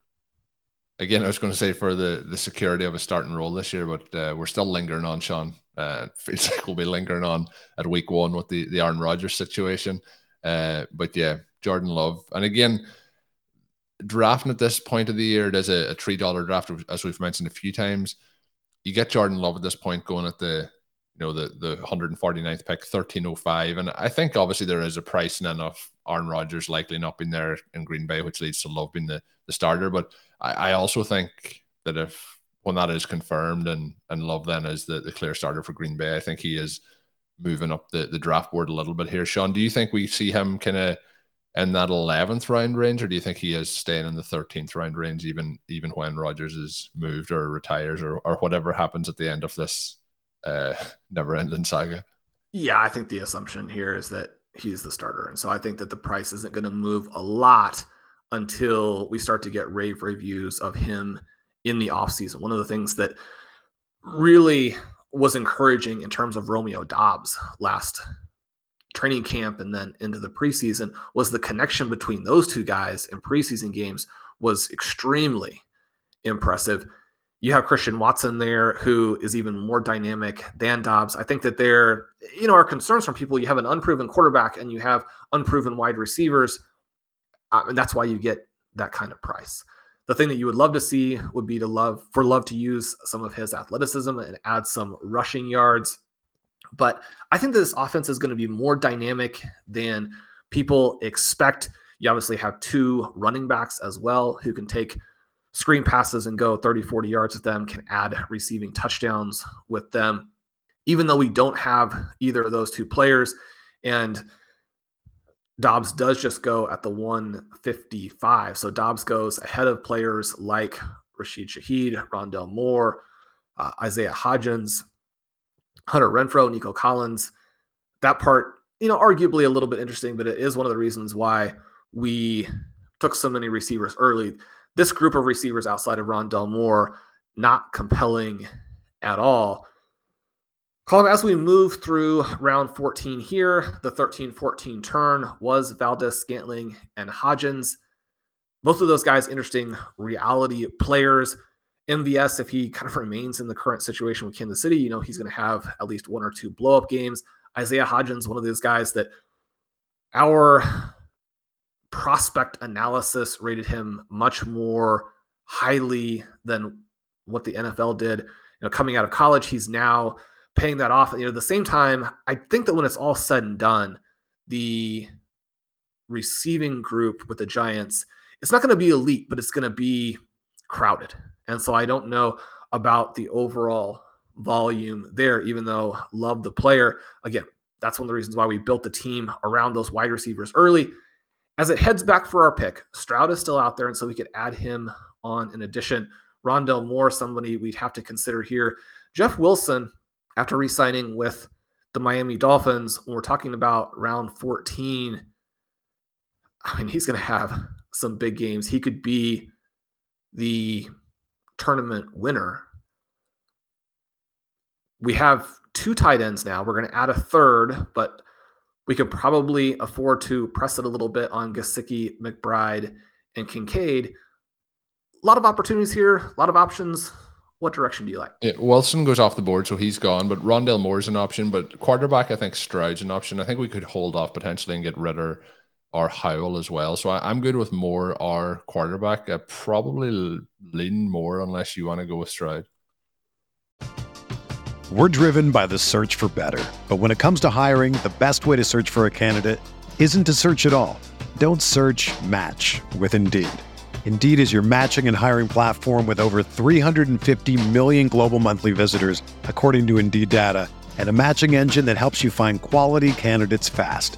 again, I was going to say for the the security of a starting role this year, but uh, we're still lingering on Shawn. Uh, feels (laughs) like we'll be lingering on at week one with the the Aaron Rodgers situation. Uh, but yeah, Jordan Love, and again, drafting at this point of the year, there's a, a three dollar draft as we've mentioned a few times. You get Jordan Love at this point going at the you know the the 149th pick 1305 and i think obviously there is a price and enough aaron rodgers likely not being there in green bay which leads to love being the, the starter. But I, I also think that if when that is confirmed and and love then is the, the clear starter for green bay i think he is moving up the, the draft board a little bit here. Shawn do you think we see him kind of in that 11th round range or do you think he is staying in the 13th round range even even when Rodgers is moved or retires or, or whatever happens at the end of this uh, never ending saga. Yeah, I think the assumption here is that he's the starter. And so I think that the price isn't going to move a lot until we start to get rave reviews of him in the offseason. One of the things that really was encouraging in terms of Romeo Doubs last training camp and then into the preseason was the connection between those two guys in preseason games was extremely impressive. You have Christian Watson there, who is even more dynamic than Doubs. I think that there, you know, are concerns from people. You have an unproven quarterback and you have unproven wide receivers, uh, and that's why you get that kind of price. The thing that you would love to see would be to love for Love to use some of his athleticism and add some rushing yards. But I think that this offense is going to be more dynamic than people expect. You obviously have two running backs as well who can take screen passes and go 30, 40 yards with them, can add receiving touchdowns with them. Even though we don't have either of those two players, and Doubs does just go at the 155. So Doubs goes ahead of players like Rashid Shaheed, Rondale Moore, uh, Isaiah Hodgins, Hunter Renfrow, Nico Collins. That part, you know, arguably a little bit interesting, but it is one of the reasons why we took so many receivers early this group of receivers outside of Rondale Moore, not compelling at all. Colm, as we move through round 14 here, the 13 14 turn was Valdes-Scantling and Hodgins. Both of those guys, interesting reality players. MVS, if he kind of remains in the current situation with Kansas City, you know, he's going to have at least one or two blow up games. Isaiah Hodgins, one of those guys that our prospect analysis rated him much more highly than what the NFL did. You know, coming out of college, he's now paying that off. You know, at the same time, I think that when it's all said and done, the receiving group with the Giants, it's not going to be elite, but it's going to be crowded. And so I don't know about the overall volume there, even though love the player. Again, that's one of the reasons why we built the team around those wide receivers early as it heads back for our pick, Stroud is still out there, and so we could add him on in addition. Rondale Moore, somebody we'd have to consider here. Jeff Wilson, after re signing with the Miami Dolphins, when we're talking about round 14, I mean, he's going to have some big games. He could be the tournament winner. We have two tight ends now. We're going to add a third, but we could probably afford to press it a little bit on Gesicki, McBride, and Kincaid. A lot of opportunities here, a lot of options. What direction do you like? Yeah, Wilson goes off the board, so he's gone. But Rondale Moore's an option. But quarterback, I think Stroud's an option. I think we could hold off potentially and get Ridder or Howell as well. So I, am good with more our quarterback. I probably lean more unless you want to go with Stroud. We're driven by the search for better. But when it comes to hiring, the best way to search for a candidate isn't to search at all. Don't search match with Indeed. Indeed is your matching and hiring platform with over 350 million global monthly visitors, according to Indeed data, and a matching engine that helps you find quality candidates fast.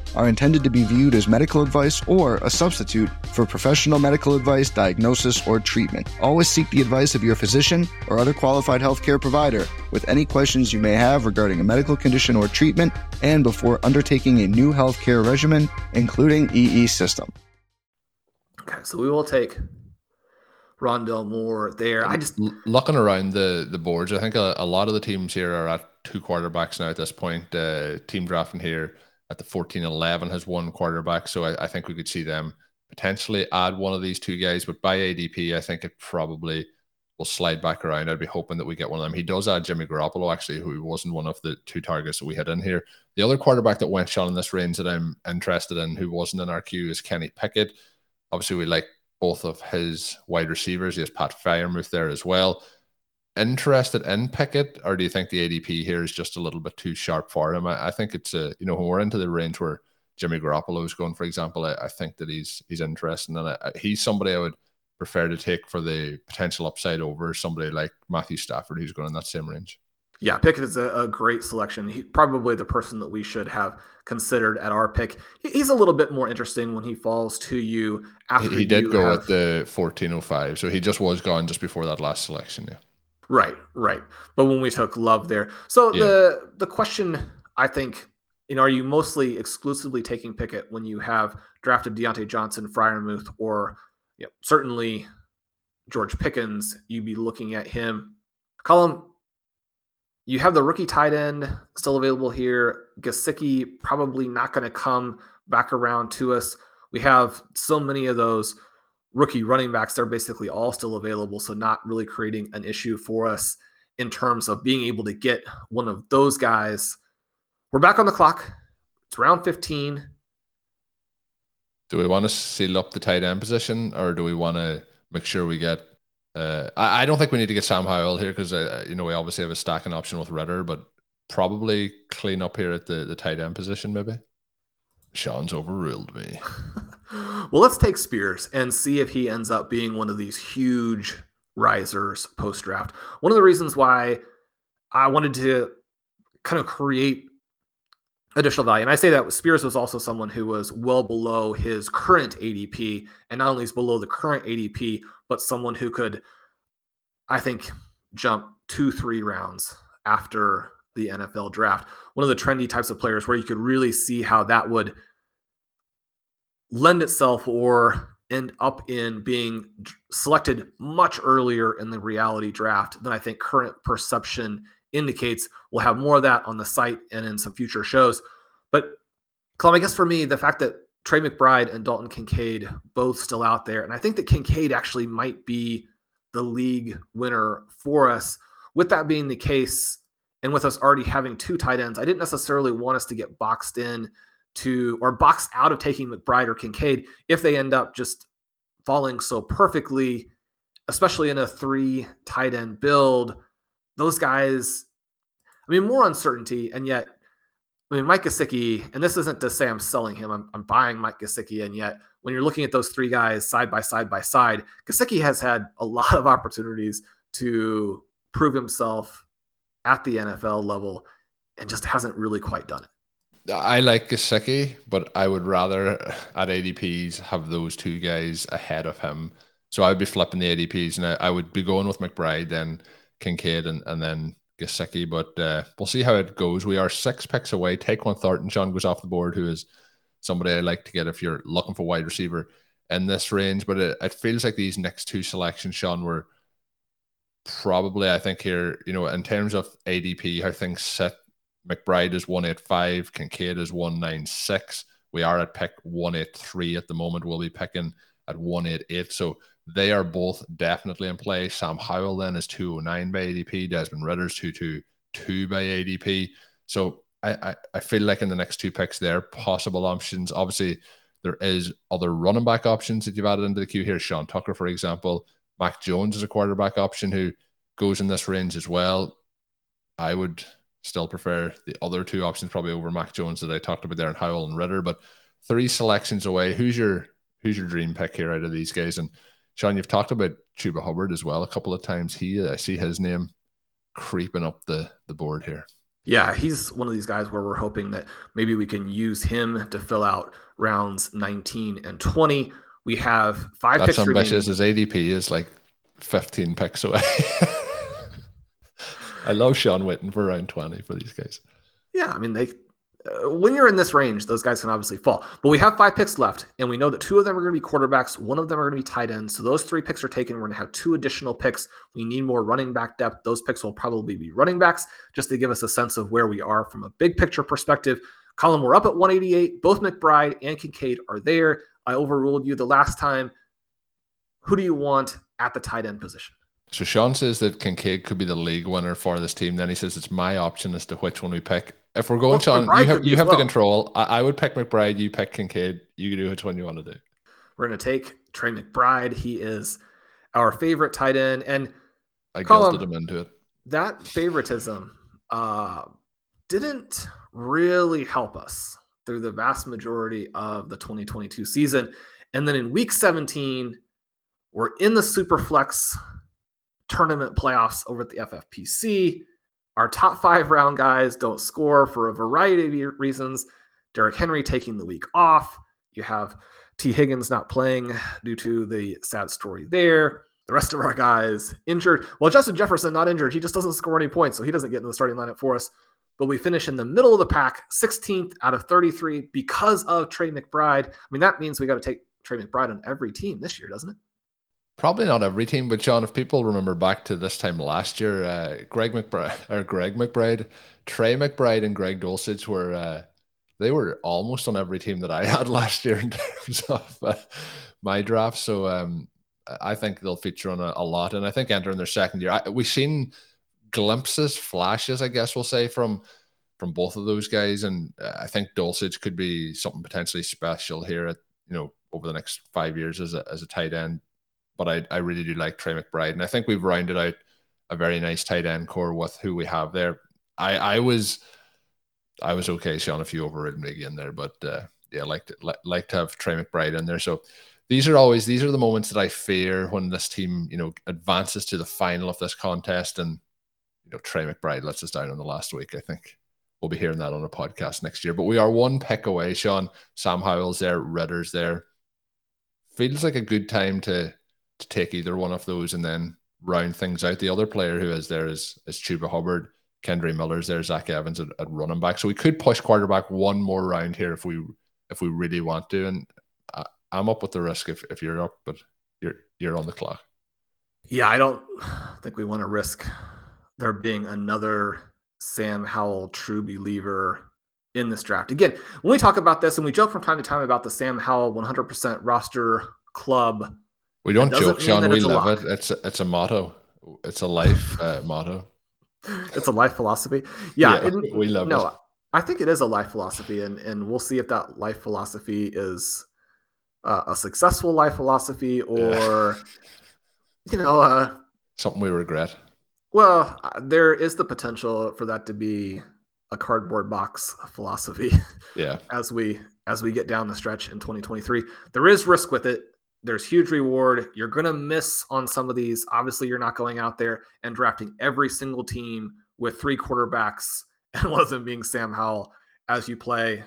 are intended to be viewed as medical advice or a substitute for professional medical advice, diagnosis, or treatment. Always seek the advice of your physician or other qualified healthcare provider with any questions you may have regarding a medical condition or treatment and before undertaking a new healthcare regimen, including EE system. Okay, so we will take Rondale Moore there. I just looking around the the boards. I think a, a, lot of the teams here are at two quarterbacks now at this point. Uh, team drafting here at the 14 11 has one quarterback, so I, I, think we could see them potentially add one of these two guys. But by ADP, I think it probably will slide back around. I'd be hoping that we get one of them. He does add Jimmy Garoppolo actually, who wasn't one of the two targets that we had in here. The other quarterback that went shot in this range that I'm interested in, who wasn't in our queue, is Kenny Pickett. Obviously, we like both of his wide receivers. He has Pat Freiermuth there as well. Interested in Pickett, or do you think the ADP here is just a little bit too sharp for him? I, I think it's a you know when we're into the range where Jimmy Garoppolo is going, for example, I, I think that he's he's interesting and I, he's somebody I would prefer to take for the potential upside over somebody like Matthew Stafford who's going in that same range. Yeah, Pickett is a, a great selection. He, probably the person that we should have considered at our pick. He's a little bit more interesting when he falls to you after he, he did go have... at the 1405. So he just was gone just before that last selection. Yeah. Right, right. But when we took love there. So yeah. the the question I think, you know, are you mostly exclusively taking Pickett when you have drafted Diontae Johnson, Freiermuth, or you know, certainly George Pickens, you'd be looking at him. Colm, you have the rookie tight end still available here. Gesicki probably not going to come back around to us. We have so many of those rookie running backs. They're basically all still available. So, not really creating an issue for us in terms of being able to get one of those guys. We're back on the clock. It's round 15. Do we want to seal up the tight end position or do we want to make sure we get uh, I, I, don't think we need to get Sam Howell here because uh, you know we obviously have a stacking option with Ridder, but probably clean up here at the the tight end position maybe. Sean's overruled me. (laughs) well, let's take Spears and see if he ends up being one of these huge risers post draft. One of the reasons why I wanted to kind of create additional value. And I say that Spears was also someone who was well below his current ADP, and not only is below the current ADP, but someone who could, I think, jump two, three rounds after the NFL draft. One of the trendy types of players where you could really see how that would lend itself or end up in being selected much earlier in the reality draft than I think current perception indicates. We'll have more of that on the site and in some future shows. But Colm, I guess for me, the fact that Trey McBride and Dalton Kincaid both still out there, and I think that Kincaid actually might be the league winner for us. With that being the case, and with us already having two tight ends, I didn't necessarily want us to get boxed in to or boxed out of taking McBride or Kincaid if they end up just falling so perfectly, especially in a three tight end build. Those guys, I mean, more uncertainty, and yet, I mean, Mike Gesicki, and this isn't to say I'm selling him, I'm, I'm buying Mike Gesicki, and yet when you're looking at those three guys side by side by side, Gesicki has had a lot of opportunities to prove himself at the NFL level and just hasn't really quite done it. I like Gesicki, but I would rather at ADPs have those two guys ahead of him. So I would be flipping the ADPs and I, I would be going with McBride, then Kincaid, and, and then Gesicki. But uh, we'll see how it goes. We are six picks away. Tyquan Thornton, Shawn goes off the board, who is somebody I like to get if you're looking for wide receiver in this range. But it, it feels like these next two selections, Shawn, were – probably I think here, you know, in terms of ADP, how things sit, McBride is 185, Kincaid is 196. We are at pick 183 at the moment. We'll be picking at 188. So they are both definitely in play. Sam Howell then is 209 by ADP. Desmond Ridder's 222 by ADP. So I, I, I feel like in the next two picks, there are possible options. Obviously, there is other running back options that you've added into the queue here. Sean Tucker, for example, Mac Jones is a quarterback option who goes in this range as well. I would still prefer the other two options probably over Mac Jones that I talked about there and Howell and Ridder. But three selections away. Who's your who's your dream pick here out of these guys? And Shawn, you've talked about Chuba Hubbard as well a couple of times. He I see his name creeping up the the board here. Yeah, he's one of these guys where we're hoping that maybe we can use him to fill out rounds 19 and 20 we have five That's picks ambitious. remaining. His ADP is like 15 picks away. (laughs) I love Sean Witten for round 20 for these guys. Yeah, I mean, they uh, when you're in this range, those guys can obviously fall. But we have five picks left, and we know that two of them are going to be quarterbacks, one of them are going to be tight ends. So those three picks are taken. We're going to have two additional picks. We need more running back depth. Those picks will probably be running backs, just to give us a sense of where we are from a big picture perspective. Colm, we're up at 188. Both McBride and Kincaid are there. I overruled you the last time. Who do you want at the tight end position? So Shawn says that Kincaid could be the league winner for this team. Then he says it's my option as to which one we pick. If we're going, well, Shawn, McBride you have you have well. the control. I, I, would pick McBride. You pick Kincaid. You do which one you want to do. We're going to take Trey McBride. He is our favorite tight end, and I guilted him into it. That favoritism uh, didn't really help us through the vast majority of the 2022 season. And then in week 17, we're in the Superflex tournament playoffs over at the FFPC. Our top five round guys don't score for a variety of reasons. Derrick Henry taking the week off. You have Tee Higgins not playing due to the sad story there. The rest of our guys injured. Well, Justin Jefferson not injured. He just doesn't score any points, so he doesn't get in the starting lineup for us but we finish in the middle of the pack, 16th out of 33 because of Trey McBride. I mean, that means we got to take Trey McBride on every team this year, doesn't it? Probably not every team, but John, if people remember back to this time last year, uh, Greg McBride (laughs) or Greg McBride, Trey McBride, and Greg Dulcich were uh, they were almost on every team that I (laughs) had last year in terms of uh, my draft. So um, I think they'll feature on a, a, lot, and I think entering their second year, I, we've seen glimpses, flashes, I guess we'll say, from from both of those guys. And uh, I think Dulcich could be something potentially special here at you know over the next five years as a as a tight end. But I I really do like Trey McBride, and I think we've rounded out a very nice tight end core with who we have there. I I was I was okay, Shawn, if you overridden me again there, but uh, yeah, like to like, to have Trey McBride in there. So these are always these are the moments that I fear when this team, you know, advances to the final of this contest and you know, Trey McBride lets us down on the last week. I think we'll be hearing that on a podcast next year. But we are one pick away, Shawn. Sam Howell's there, Ridder's there. Feels like a good time to to take either one of those and then round things out. The other player who is there is is Chuba Hubbard. Kendre Miller's there, Zach Evans at, at, running back. So we could push quarterback one more round here if we if we really want to. And I, I'm up with the risk if, if you're up, but you're you're on the clock. Yeah, I don't think we want to risk there being another Sam Howell true believer in this draft. Again, when we talk about this, and we joke from time to time about the Sam Howell 100% roster club. We don't joke, Shawn. We live it. It's a, it's a motto. It's a life uh, motto. It's a life philosophy. Yeah, yeah we love it. no, it. I think it is a life philosophy, and and we'll see if that life philosophy is uh, a successful life philosophy or you know uh, something we regret. Well, uh, there is the potential for that to be a cardboard box philosophy. Yeah. (laughs) as we as we get down the stretch in 2023, there is risk with it. There's huge reward. You're going to miss on some of these. Obviously, you're not going out there and drafting every single team with three quarterbacks (laughs) and one of them being Sam Howell as you play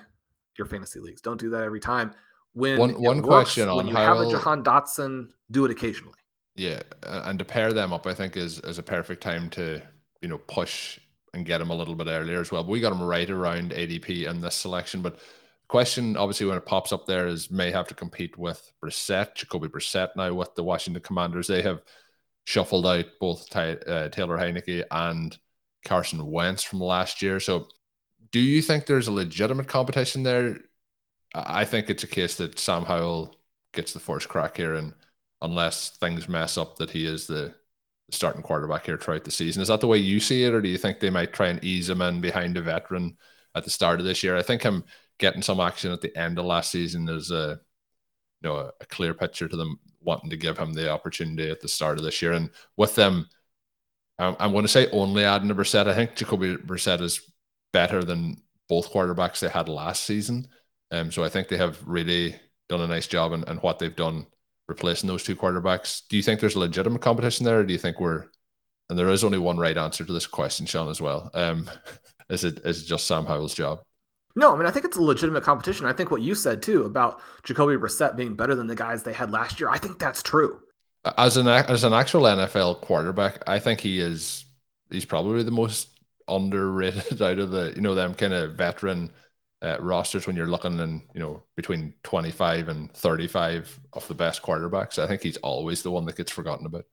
your fantasy leagues. Don't do that every time. When one, one works, question on when you how have a Jahan Dotson, do it occasionally. Yeah, and to pair them up, I think is is a perfect time to you know push and get him a little bit earlier as well. But we got him right around ADP in this selection. But question, obviously, when it pops up there, is may have to compete with Brissett, Jacoby Brissett now with the Washington Commanders. They have shuffled out both Ty, uh, Taylor Heinicke and Carson Wentz from last year. So, do you think there's a legitimate competition there? I think it's a case that Sam Howell gets the first crack here, and unless things mess up, that he is the starting quarterback here throughout the season. Is that the way you see it, or do you think they might try and ease him in behind a veteran at the start of this year? I think him getting some action at the end of last season is a you know a, clear picture to them wanting to give him the opportunity at the start of this year. And with them, I'm, I'm going to say only adding to Brissett. I think Jacoby Brissett is better than both quarterbacks they had last season. Um, so I think they have really done a nice job in what they've done replacing those two quarterbacks. Do you think there's a legitimate competition there, or do you think we're and there is only one right answer to this question, Shawn, as well. Um, (laughs) is it is it just Sam Howell's job? No, I mean I think it's a legitimate competition. I think what you said too about Jacoby Brissett being better than the guys they had last year. I think that's true. As an as an actual NFL quarterback, I think he is he's probably the most underrated (laughs) out of the you know them kind of veteran uh, rosters when you're looking in, you know, between 25 and 35 of the best quarterbacks. I think he's always the one that gets forgotten about.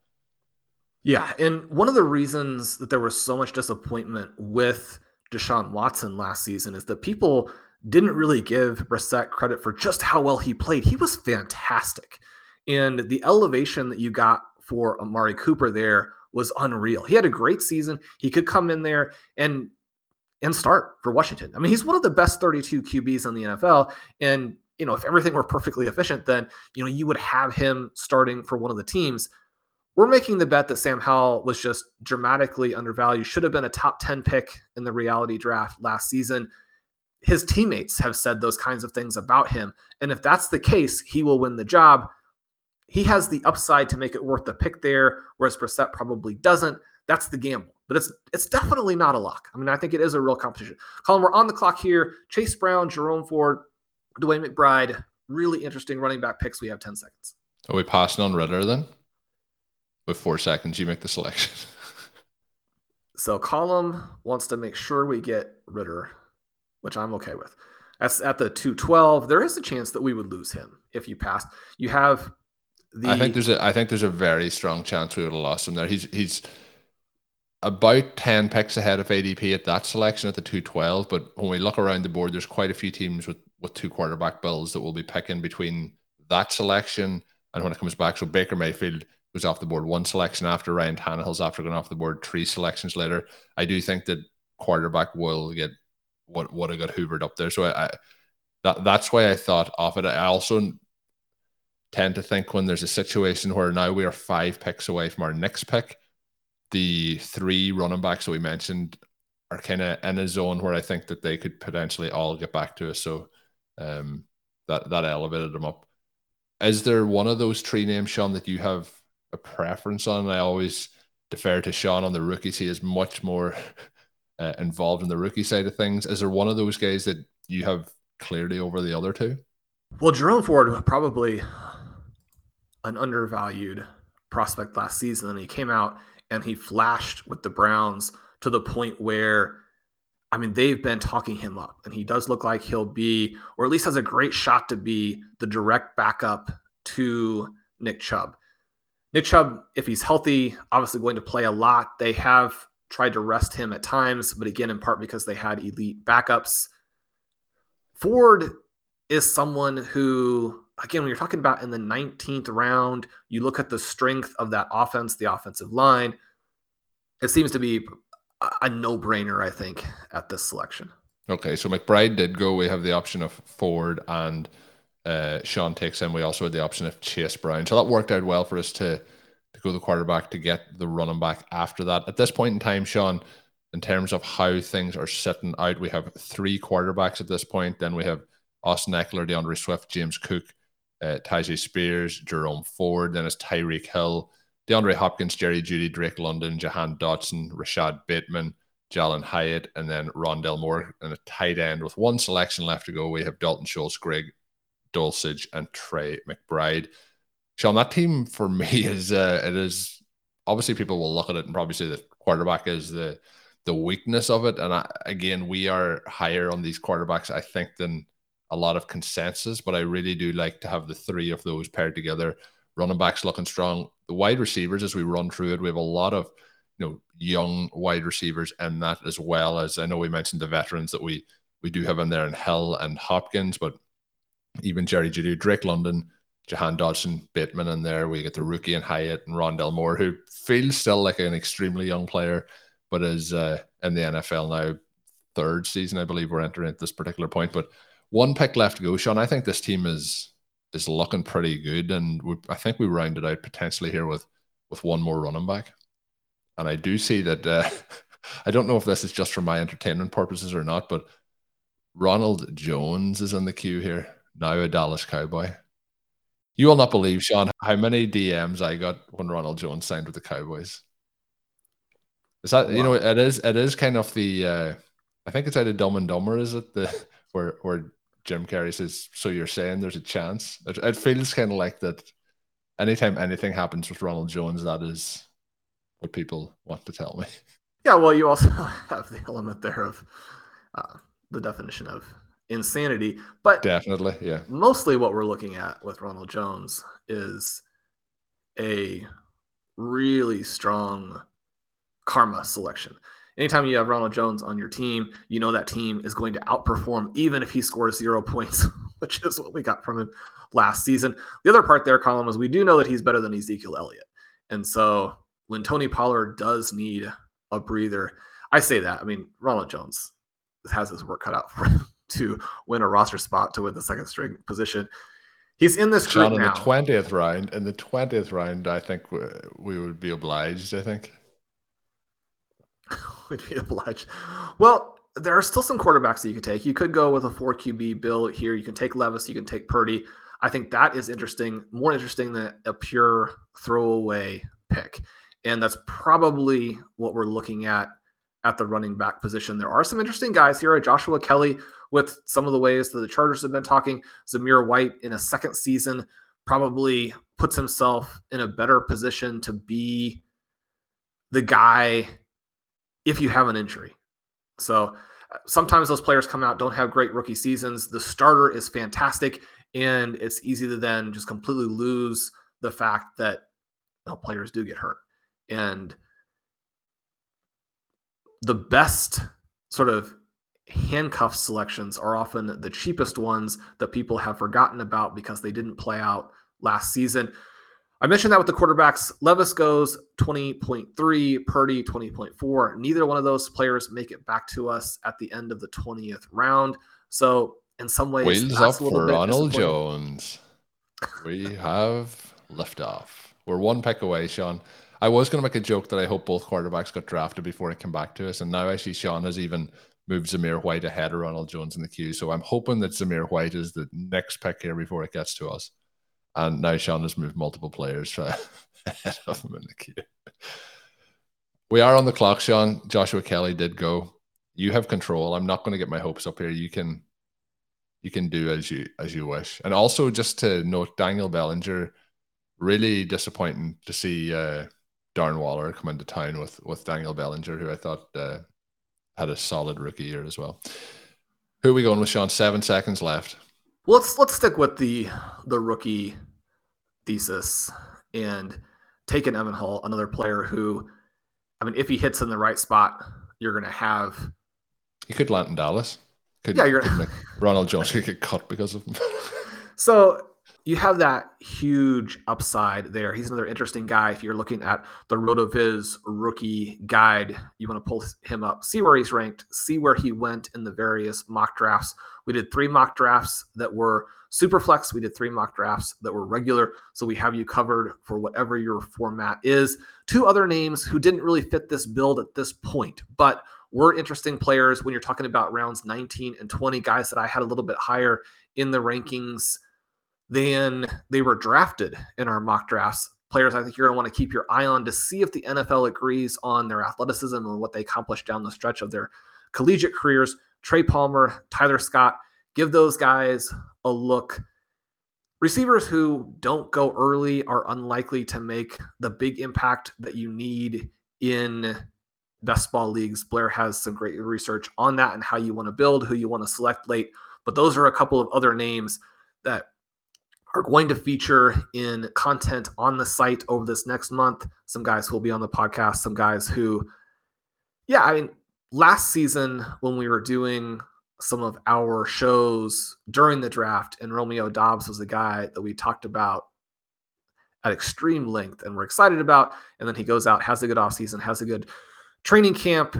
Yeah. And one of the reasons that there was so much disappointment with Deshaun Watson last season is that people didn't really give Brissett credit for just how well he played. He was fantastic. And the elevation that you got for Amari Cooper there was unreal. He had a great season. He could come in there and and start for Washington. I mean, he's one of the best 32 QBs in the NFL. And, you know, if everything were perfectly efficient, then, you know, you would have him starting for one of the teams. We're making the bet that Sam Howell was just dramatically undervalued, should have been a top 10 pick in the reality draft last season. His teammates have said those kinds of things about him. And if that's the case, he will win the job. He has the upside to make it worth the pick there, whereas Brissett probably doesn't. That's the gamble but it's it's definitely not a lock. I mean, I think it is a real competition. Colm, we're on the clock here. Chase Brown, Jerome Ford, DeWayne McBride, really interesting running back picks. We have 10 seconds. Are we passing on Ridder then? With four seconds, you make the selection. (laughs) so Colm wants to make sure we get Ridder, which I'm okay with. That's at the 212. There is a chance that we would lose him if you passed. You have the I think there's a I think there's a very strong chance we would have lost him there. He's he's about 10 picks ahead of ADP at that selection at the 212. But when we look around the board, there's quite a few teams with, with two quarterback bills that will be picking between that selection and when it comes back. So Baker Mayfield was off the board one selection after Ryan Tannehill's after going off the board three selections later. I do think that quarterback will get what what I got hoovered up there. So I, I that that's why I thought of it. I also tend to think when there's a situation where now we are five picks away from our next pick the three running backs that we mentioned are kind of in a zone where I think that they could potentially all get back to us. So um, that that elevated them up. Is there one of those three names, Shawn, that you have a preference on? I always defer to Shawn on the rookies. He is much more (laughs) uh, involved in the rookie side of things. Is there one of those guys that you have clearly over the other two? Well, Jerome Ford probably an undervalued prospect last season, and he came out and he flashed with the Browns to the point where I mean, they've been talking him up, and he does look like he'll be, or at least has a great shot to be, the direct backup to Nick Chubb. Nick Chubb, if he's healthy, obviously going to play a lot. They have tried to rest him at times, but again, in part because they had elite backups. Ford is someone who, again, when you're talking about in the 19th round, you look at the strength of that offense, the offensive line. It seems to be a no brainer, I think, at this selection. Okay, so McBride did go. We have the option of Ford and uh, Shawn takes him. We also had the option of Chase Brown. So that worked out well for us to to go the quarterback to get the running back after that. At this point in time, Shawn, in terms of how things are sitting out, we have three quarterbacks at this point. Then we have Austin Ekeler, D'Andre Swift, James Cook, uh, Tyjae Spears, Jerome Ford. Then it's Tyreek Hill, DeAndre Hopkins, Jerry Jeudy, Drake London, Jahan Dotson, Rashod Bateman, Jalin Hyatt, and then Rondale Moore and a tight end with one selection left to go. We have Dalton Schultz, Greg Dulcich, and Trey McBride. Shawn, that team for me (laughs) is uh, it is obviously people will look at it and probably say that quarterback is the the weakness of it. And I, again, we are higher on these quarterbacks, I think, than a lot of consensus. But I really do like to have the three of those paired together. Running backs looking strong. The wide receivers, as we run through it, we have a lot of you know young wide receivers in that as well as I know we mentioned the veterans that we we do have in there in Hill and Hopkins, but even Jerry Jeudy, Drake London, Jahan Dotson, Bateman in there. We get the rookie and Hyatt and Rondale Moore, who feels still like an extremely young player, but is uh, in the NFL now, third season, I believe we're entering at this particular point. But one pick left to go, Shawn. I think this team is is looking pretty good, and we, I think we rounded out potentially here with with one more running back. And I do see that. Uh, (laughs) I don't know if this is just for my entertainment purposes or not, but Ronald Jones is in the queue here now a Dallas Cowboy. You will not believe, Shawn, how many DMs I got when Ronald Jones signed with the Cowboys. Is that wow. you know it is it is kind of the uh, I think it's out of Dumb and Dumber, is it the (laughs) where where Jim Carrey says, "So you're saying there's a chance?" It, it feels kind of like that. Anytime anything happens with Ronald Jones, that is what people want to tell me. Yeah, well, you also (laughs) have the element there of uh, the definition of insanity. But definitely, yeah. Mostly what we're looking at with Ronald Jones is a really strong karma selection. Anytime you have Ronald Jones on your team, you know that team is going to outperform even if he scores zero (laughs) points, which is what we got from him last season. The other part there, Colm, was we do know that he's better than Ezekiel Elliott. And so when Tony Pollard does need a breather, I say that. I mean, Ronald Jones has his work cut out for him to win a roster spot to win the second string position. He's in this John, in the twentieth round. In the twentieth round, I think we, we would be obliged. I think (laughs) we'd be obliged. Well, there are still some quarterbacks that you could take. You could go with a four QB bill here. You can take Levis. You can take Purdy. I think that is interesting, more interesting than a pure throwaway pick. And that's probably what we're looking at at the running back position. There are some interesting guys here. Joshua Kelley with some of the ways that the Chargers have been talking. Zamir White in a second season probably puts himself in a better position to be the guy if you have an injury. So uh, sometimes those players come out, don't have great rookie seasons. The starter is fantastic, and it's easy to then just completely lose the fact that know, players do get hurt. And the best sort of handcuff selections are often the cheapest ones that people have forgotten about because they didn't play out last season. I mentioned that with the quarterbacks. Levis goes 20.3, Purdy 20.4. Neither one of those players make it back to us at the end of the 20th round. So, in some ways, wheels up for Ronald Jones. We have liftoff. We're one pick away, Shawn. I was going to make a joke that I hope both quarterbacks got drafted before it came back to us. And now I see Shawn has even moved Zamir White ahead of Ronald Jones in the queue. So I'm hoping that Zamir White is the next pick here before it gets to us. And now Shawn has moved multiple players (laughs) ahead of him in the queue. We are on the clock, Shawn. Joshua Kelley did go. You have control. I'm not going to get my hopes up here. You can you can do as you as you wish. And also just to note Daniel Bellinger, really disappointing to see uh Darren Waller come into town with with Daniel Bellinger, who I thought uh, had a solid rookie year as well. Who are we going with, Shawn? Seven seconds left. Well, let's let's stick with the the rookie thesis and take an Evan Hull, another player who, I mean, if he hits in the right spot, you're going to have. He could land in Dallas. Could, Yeah, you're- could Ronald Jones could get cut because of him. (laughs) So you have that huge upside there. He's another interesting guy. If you're looking at the RotoViz rookie guide, you want to pull him up, see where he's ranked, see where he went in the various mock drafts. We did three mock drafts that were super flex. We did three mock drafts that were regular. So we have you covered for whatever your format is. Two other names who didn't really fit this build at this point, but were interesting players when you're talking about rounds 19 and 20, guys that I had a little bit higher in the rankings than they were drafted in our mock drafts. Players I think you're going to want to keep your eye on to see if the NFL agrees on their athleticism and what they accomplished down the stretch of their collegiate careers. Trey Palmer, Tyler Scott, give those guys a look. Receivers who don't go early are unlikely to make the big impact that you need in best ball leagues. Blair has some great research on that and how you want to build, who you want to select late. But those are a couple of other names that are going to feature in content on the site over this next month. Some guys who will be on the podcast, some guys who, yeah, I mean, last season when we were doing some of our shows during the draft, and Romeo Doubs was the guy that we talked about at extreme length and we're excited about. And then he goes out, has a good offseason, has a good training camp,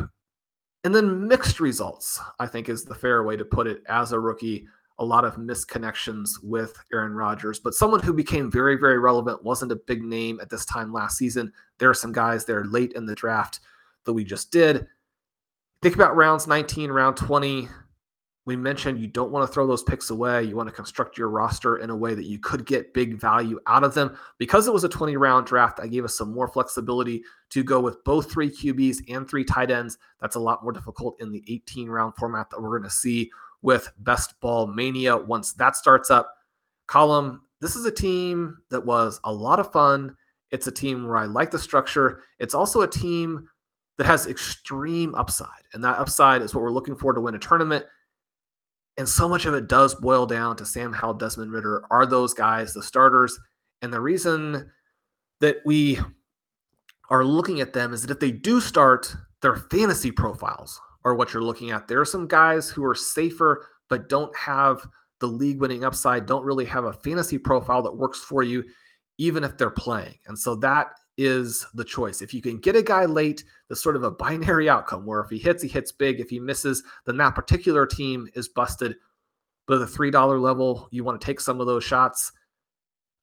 and then mixed results, I think is the fair way to put it as a rookie. A lot of misconnections with Aaron Rodgers, but someone who became very, very relevant, wasn't a big name at this time last season. There are some guys there late in the draft that we just did. Think about rounds 19, round 20. We mentioned you don't want to throw those picks away. You want to construct your roster in a way that you could get big value out of them. Because it was a 20 round draft, I gave us some more flexibility to go with both three QBs and three tight ends. That's a lot more difficult in the 18 round format that we're going to see with Best Ball Mania once that starts up. Colm, this is a team that was a lot of fun. It's a team where I like the structure. It's also a team that has extreme upside. And that upside is what we're looking for to win a tournament. And so much of it does boil down to Sam Howell, Desmond Ridder. Are those guys the starters? And the reason that we are looking at them is that if they do start, their fantasy profiles are what you're looking at. There are some guys who are safer, but don't have the league winning upside, don't really have a fantasy profile that works for you, even if they're playing. And so that is the choice. If you can get a guy late, there's sort of a (laughs) binary outcome where if he hits, he hits big. If he misses, then that particular team is busted. But at the $3 level, you want to take some of those shots.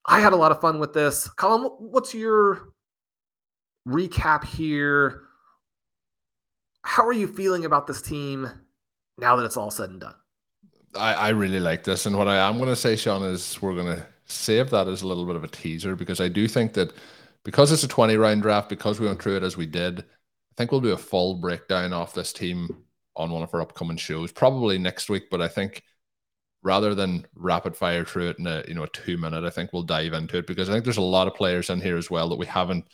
I had a lot of fun with this. Colm, what's your recap here? How are you feeling about this team now that it's all said and done? I, I really like this. And what I am going to say, Shawn, is we're going to save that as a little bit of a teaser because I do think that because it's a 20 round draft, because we went through it as we did, I think we'll do a full breakdown of this team on one of our upcoming shows, probably next week. But I think rather than rapid fire through it in a you know a two minute, I think we'll dive into it because I think there's a lot of players in here as well that we haven't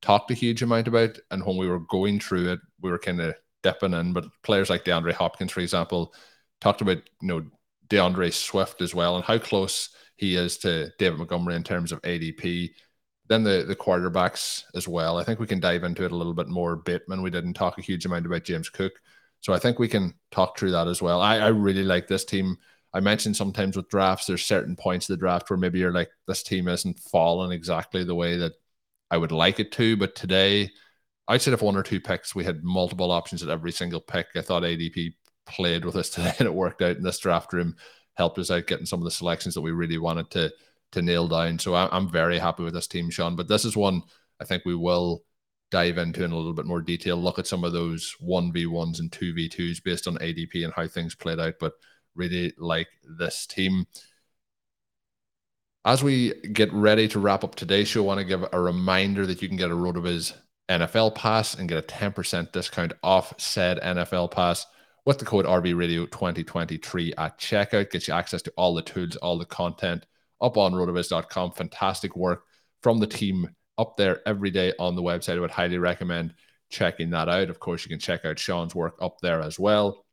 talked a huge amount about. And when we were going through it, we were kind of dipping in. But players like DeAndre Hopkins, for example, talked about you know D'Andre Swift as well and how close he is to David Montgomery in terms of ADP. Then the the quarterbacks as well. I think we can dive into it a little bit more. Bateman, we didn't talk a huge amount about James Cook, so I think we can talk through that as well. I, I really like this team. I mentioned sometimes with drafts, there's certain points of the draft where maybe you're like, this team isn't falling exactly the way that I would like it to. But today, outside of one or two picks, we had multiple options at every single pick. I thought ADP played with us (laughs) today and it worked out in this draft room, helped us out getting some of the selections that we really wanted to to nail down. So I'm very happy with this team, Shawn. But this is one I think we will dive into in a little bit more detail. Look at some of those one v ones and two v twos based on ADP and how things played out. But really like this team. As we get ready to wrap up today's show, I want to give a reminder that you can get a RotoViz NFL pass and get a 10% discount off said NFL pass with the code RV Radio 2023 at checkout. Gets you access to all the tools, all the content up on rotoviz.com. Fantastic work from the team up there every day on the website. I would highly recommend checking that out. Of course, you can check out Shawn's work up there as well.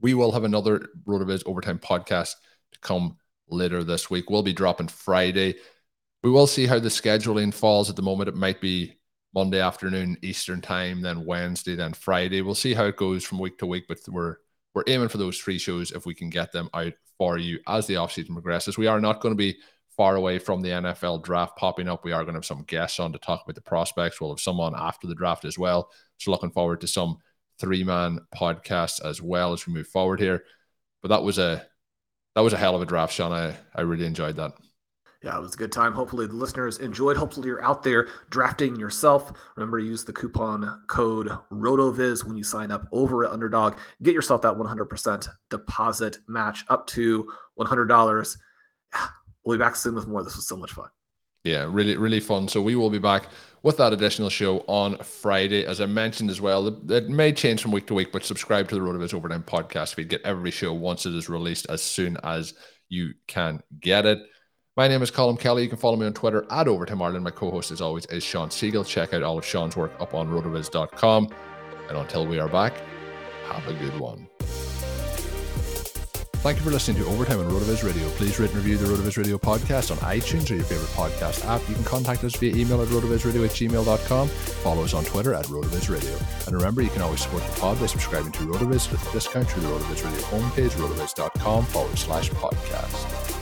We will have another RotoViz Overtime podcast to come later this week. We'll be dropping Friday. We will see how the scheduling falls at the moment. It might be Monday afternoon Eastern time, then Wednesday, then Friday. We'll see how it goes from week to week, but we're we're aiming for those three shows if we can get them out for you as the offseason progresses. We are not going to be far away from the NFL draft popping up. We are going to have some guests on to talk about the prospects. We'll have someone after the draft as well. So looking forward to some three man podcasts as well as we move forward here. But that was a that was a hell of a draft, Shawn. I, I really enjoyed that. Yeah, it was a good time. Hopefully, the listeners enjoyed. Hopefully, you're out there drafting yourself. Remember, to use the coupon code RotoViz when you sign up over at Underdog. Get yourself that 100% deposit match up to $100. We'll be back soon with more. This was so much fun. Yeah, really, really fun. So we will be back with that additional show on Friday. As I mentioned as well, it may change from week to week, but subscribe to the RotoViz Overtime podcast feed. Get every show once it is released as soon as you can get it. My name is Colm Kelly. You can follow me on Twitter at Overtime Ireland. My co-host, as always, is Shawn Siegele. Check out all of Shawn's work up on rotoviz.com. And until we are back, have a good one. Thank you for listening to Overtime on RotoViz Radio. Please rate and review the RotoViz Radio podcast on iTunes or your favorite podcast app. You can contact us via email at rotovizradio at gmail.com. Follow us on Twitter at RotoViz Radio. And remember, you can always support the pod by subscribing to RotoViz with a discount through the RotoViz Radio homepage, rotoviz.com forward slash podcast.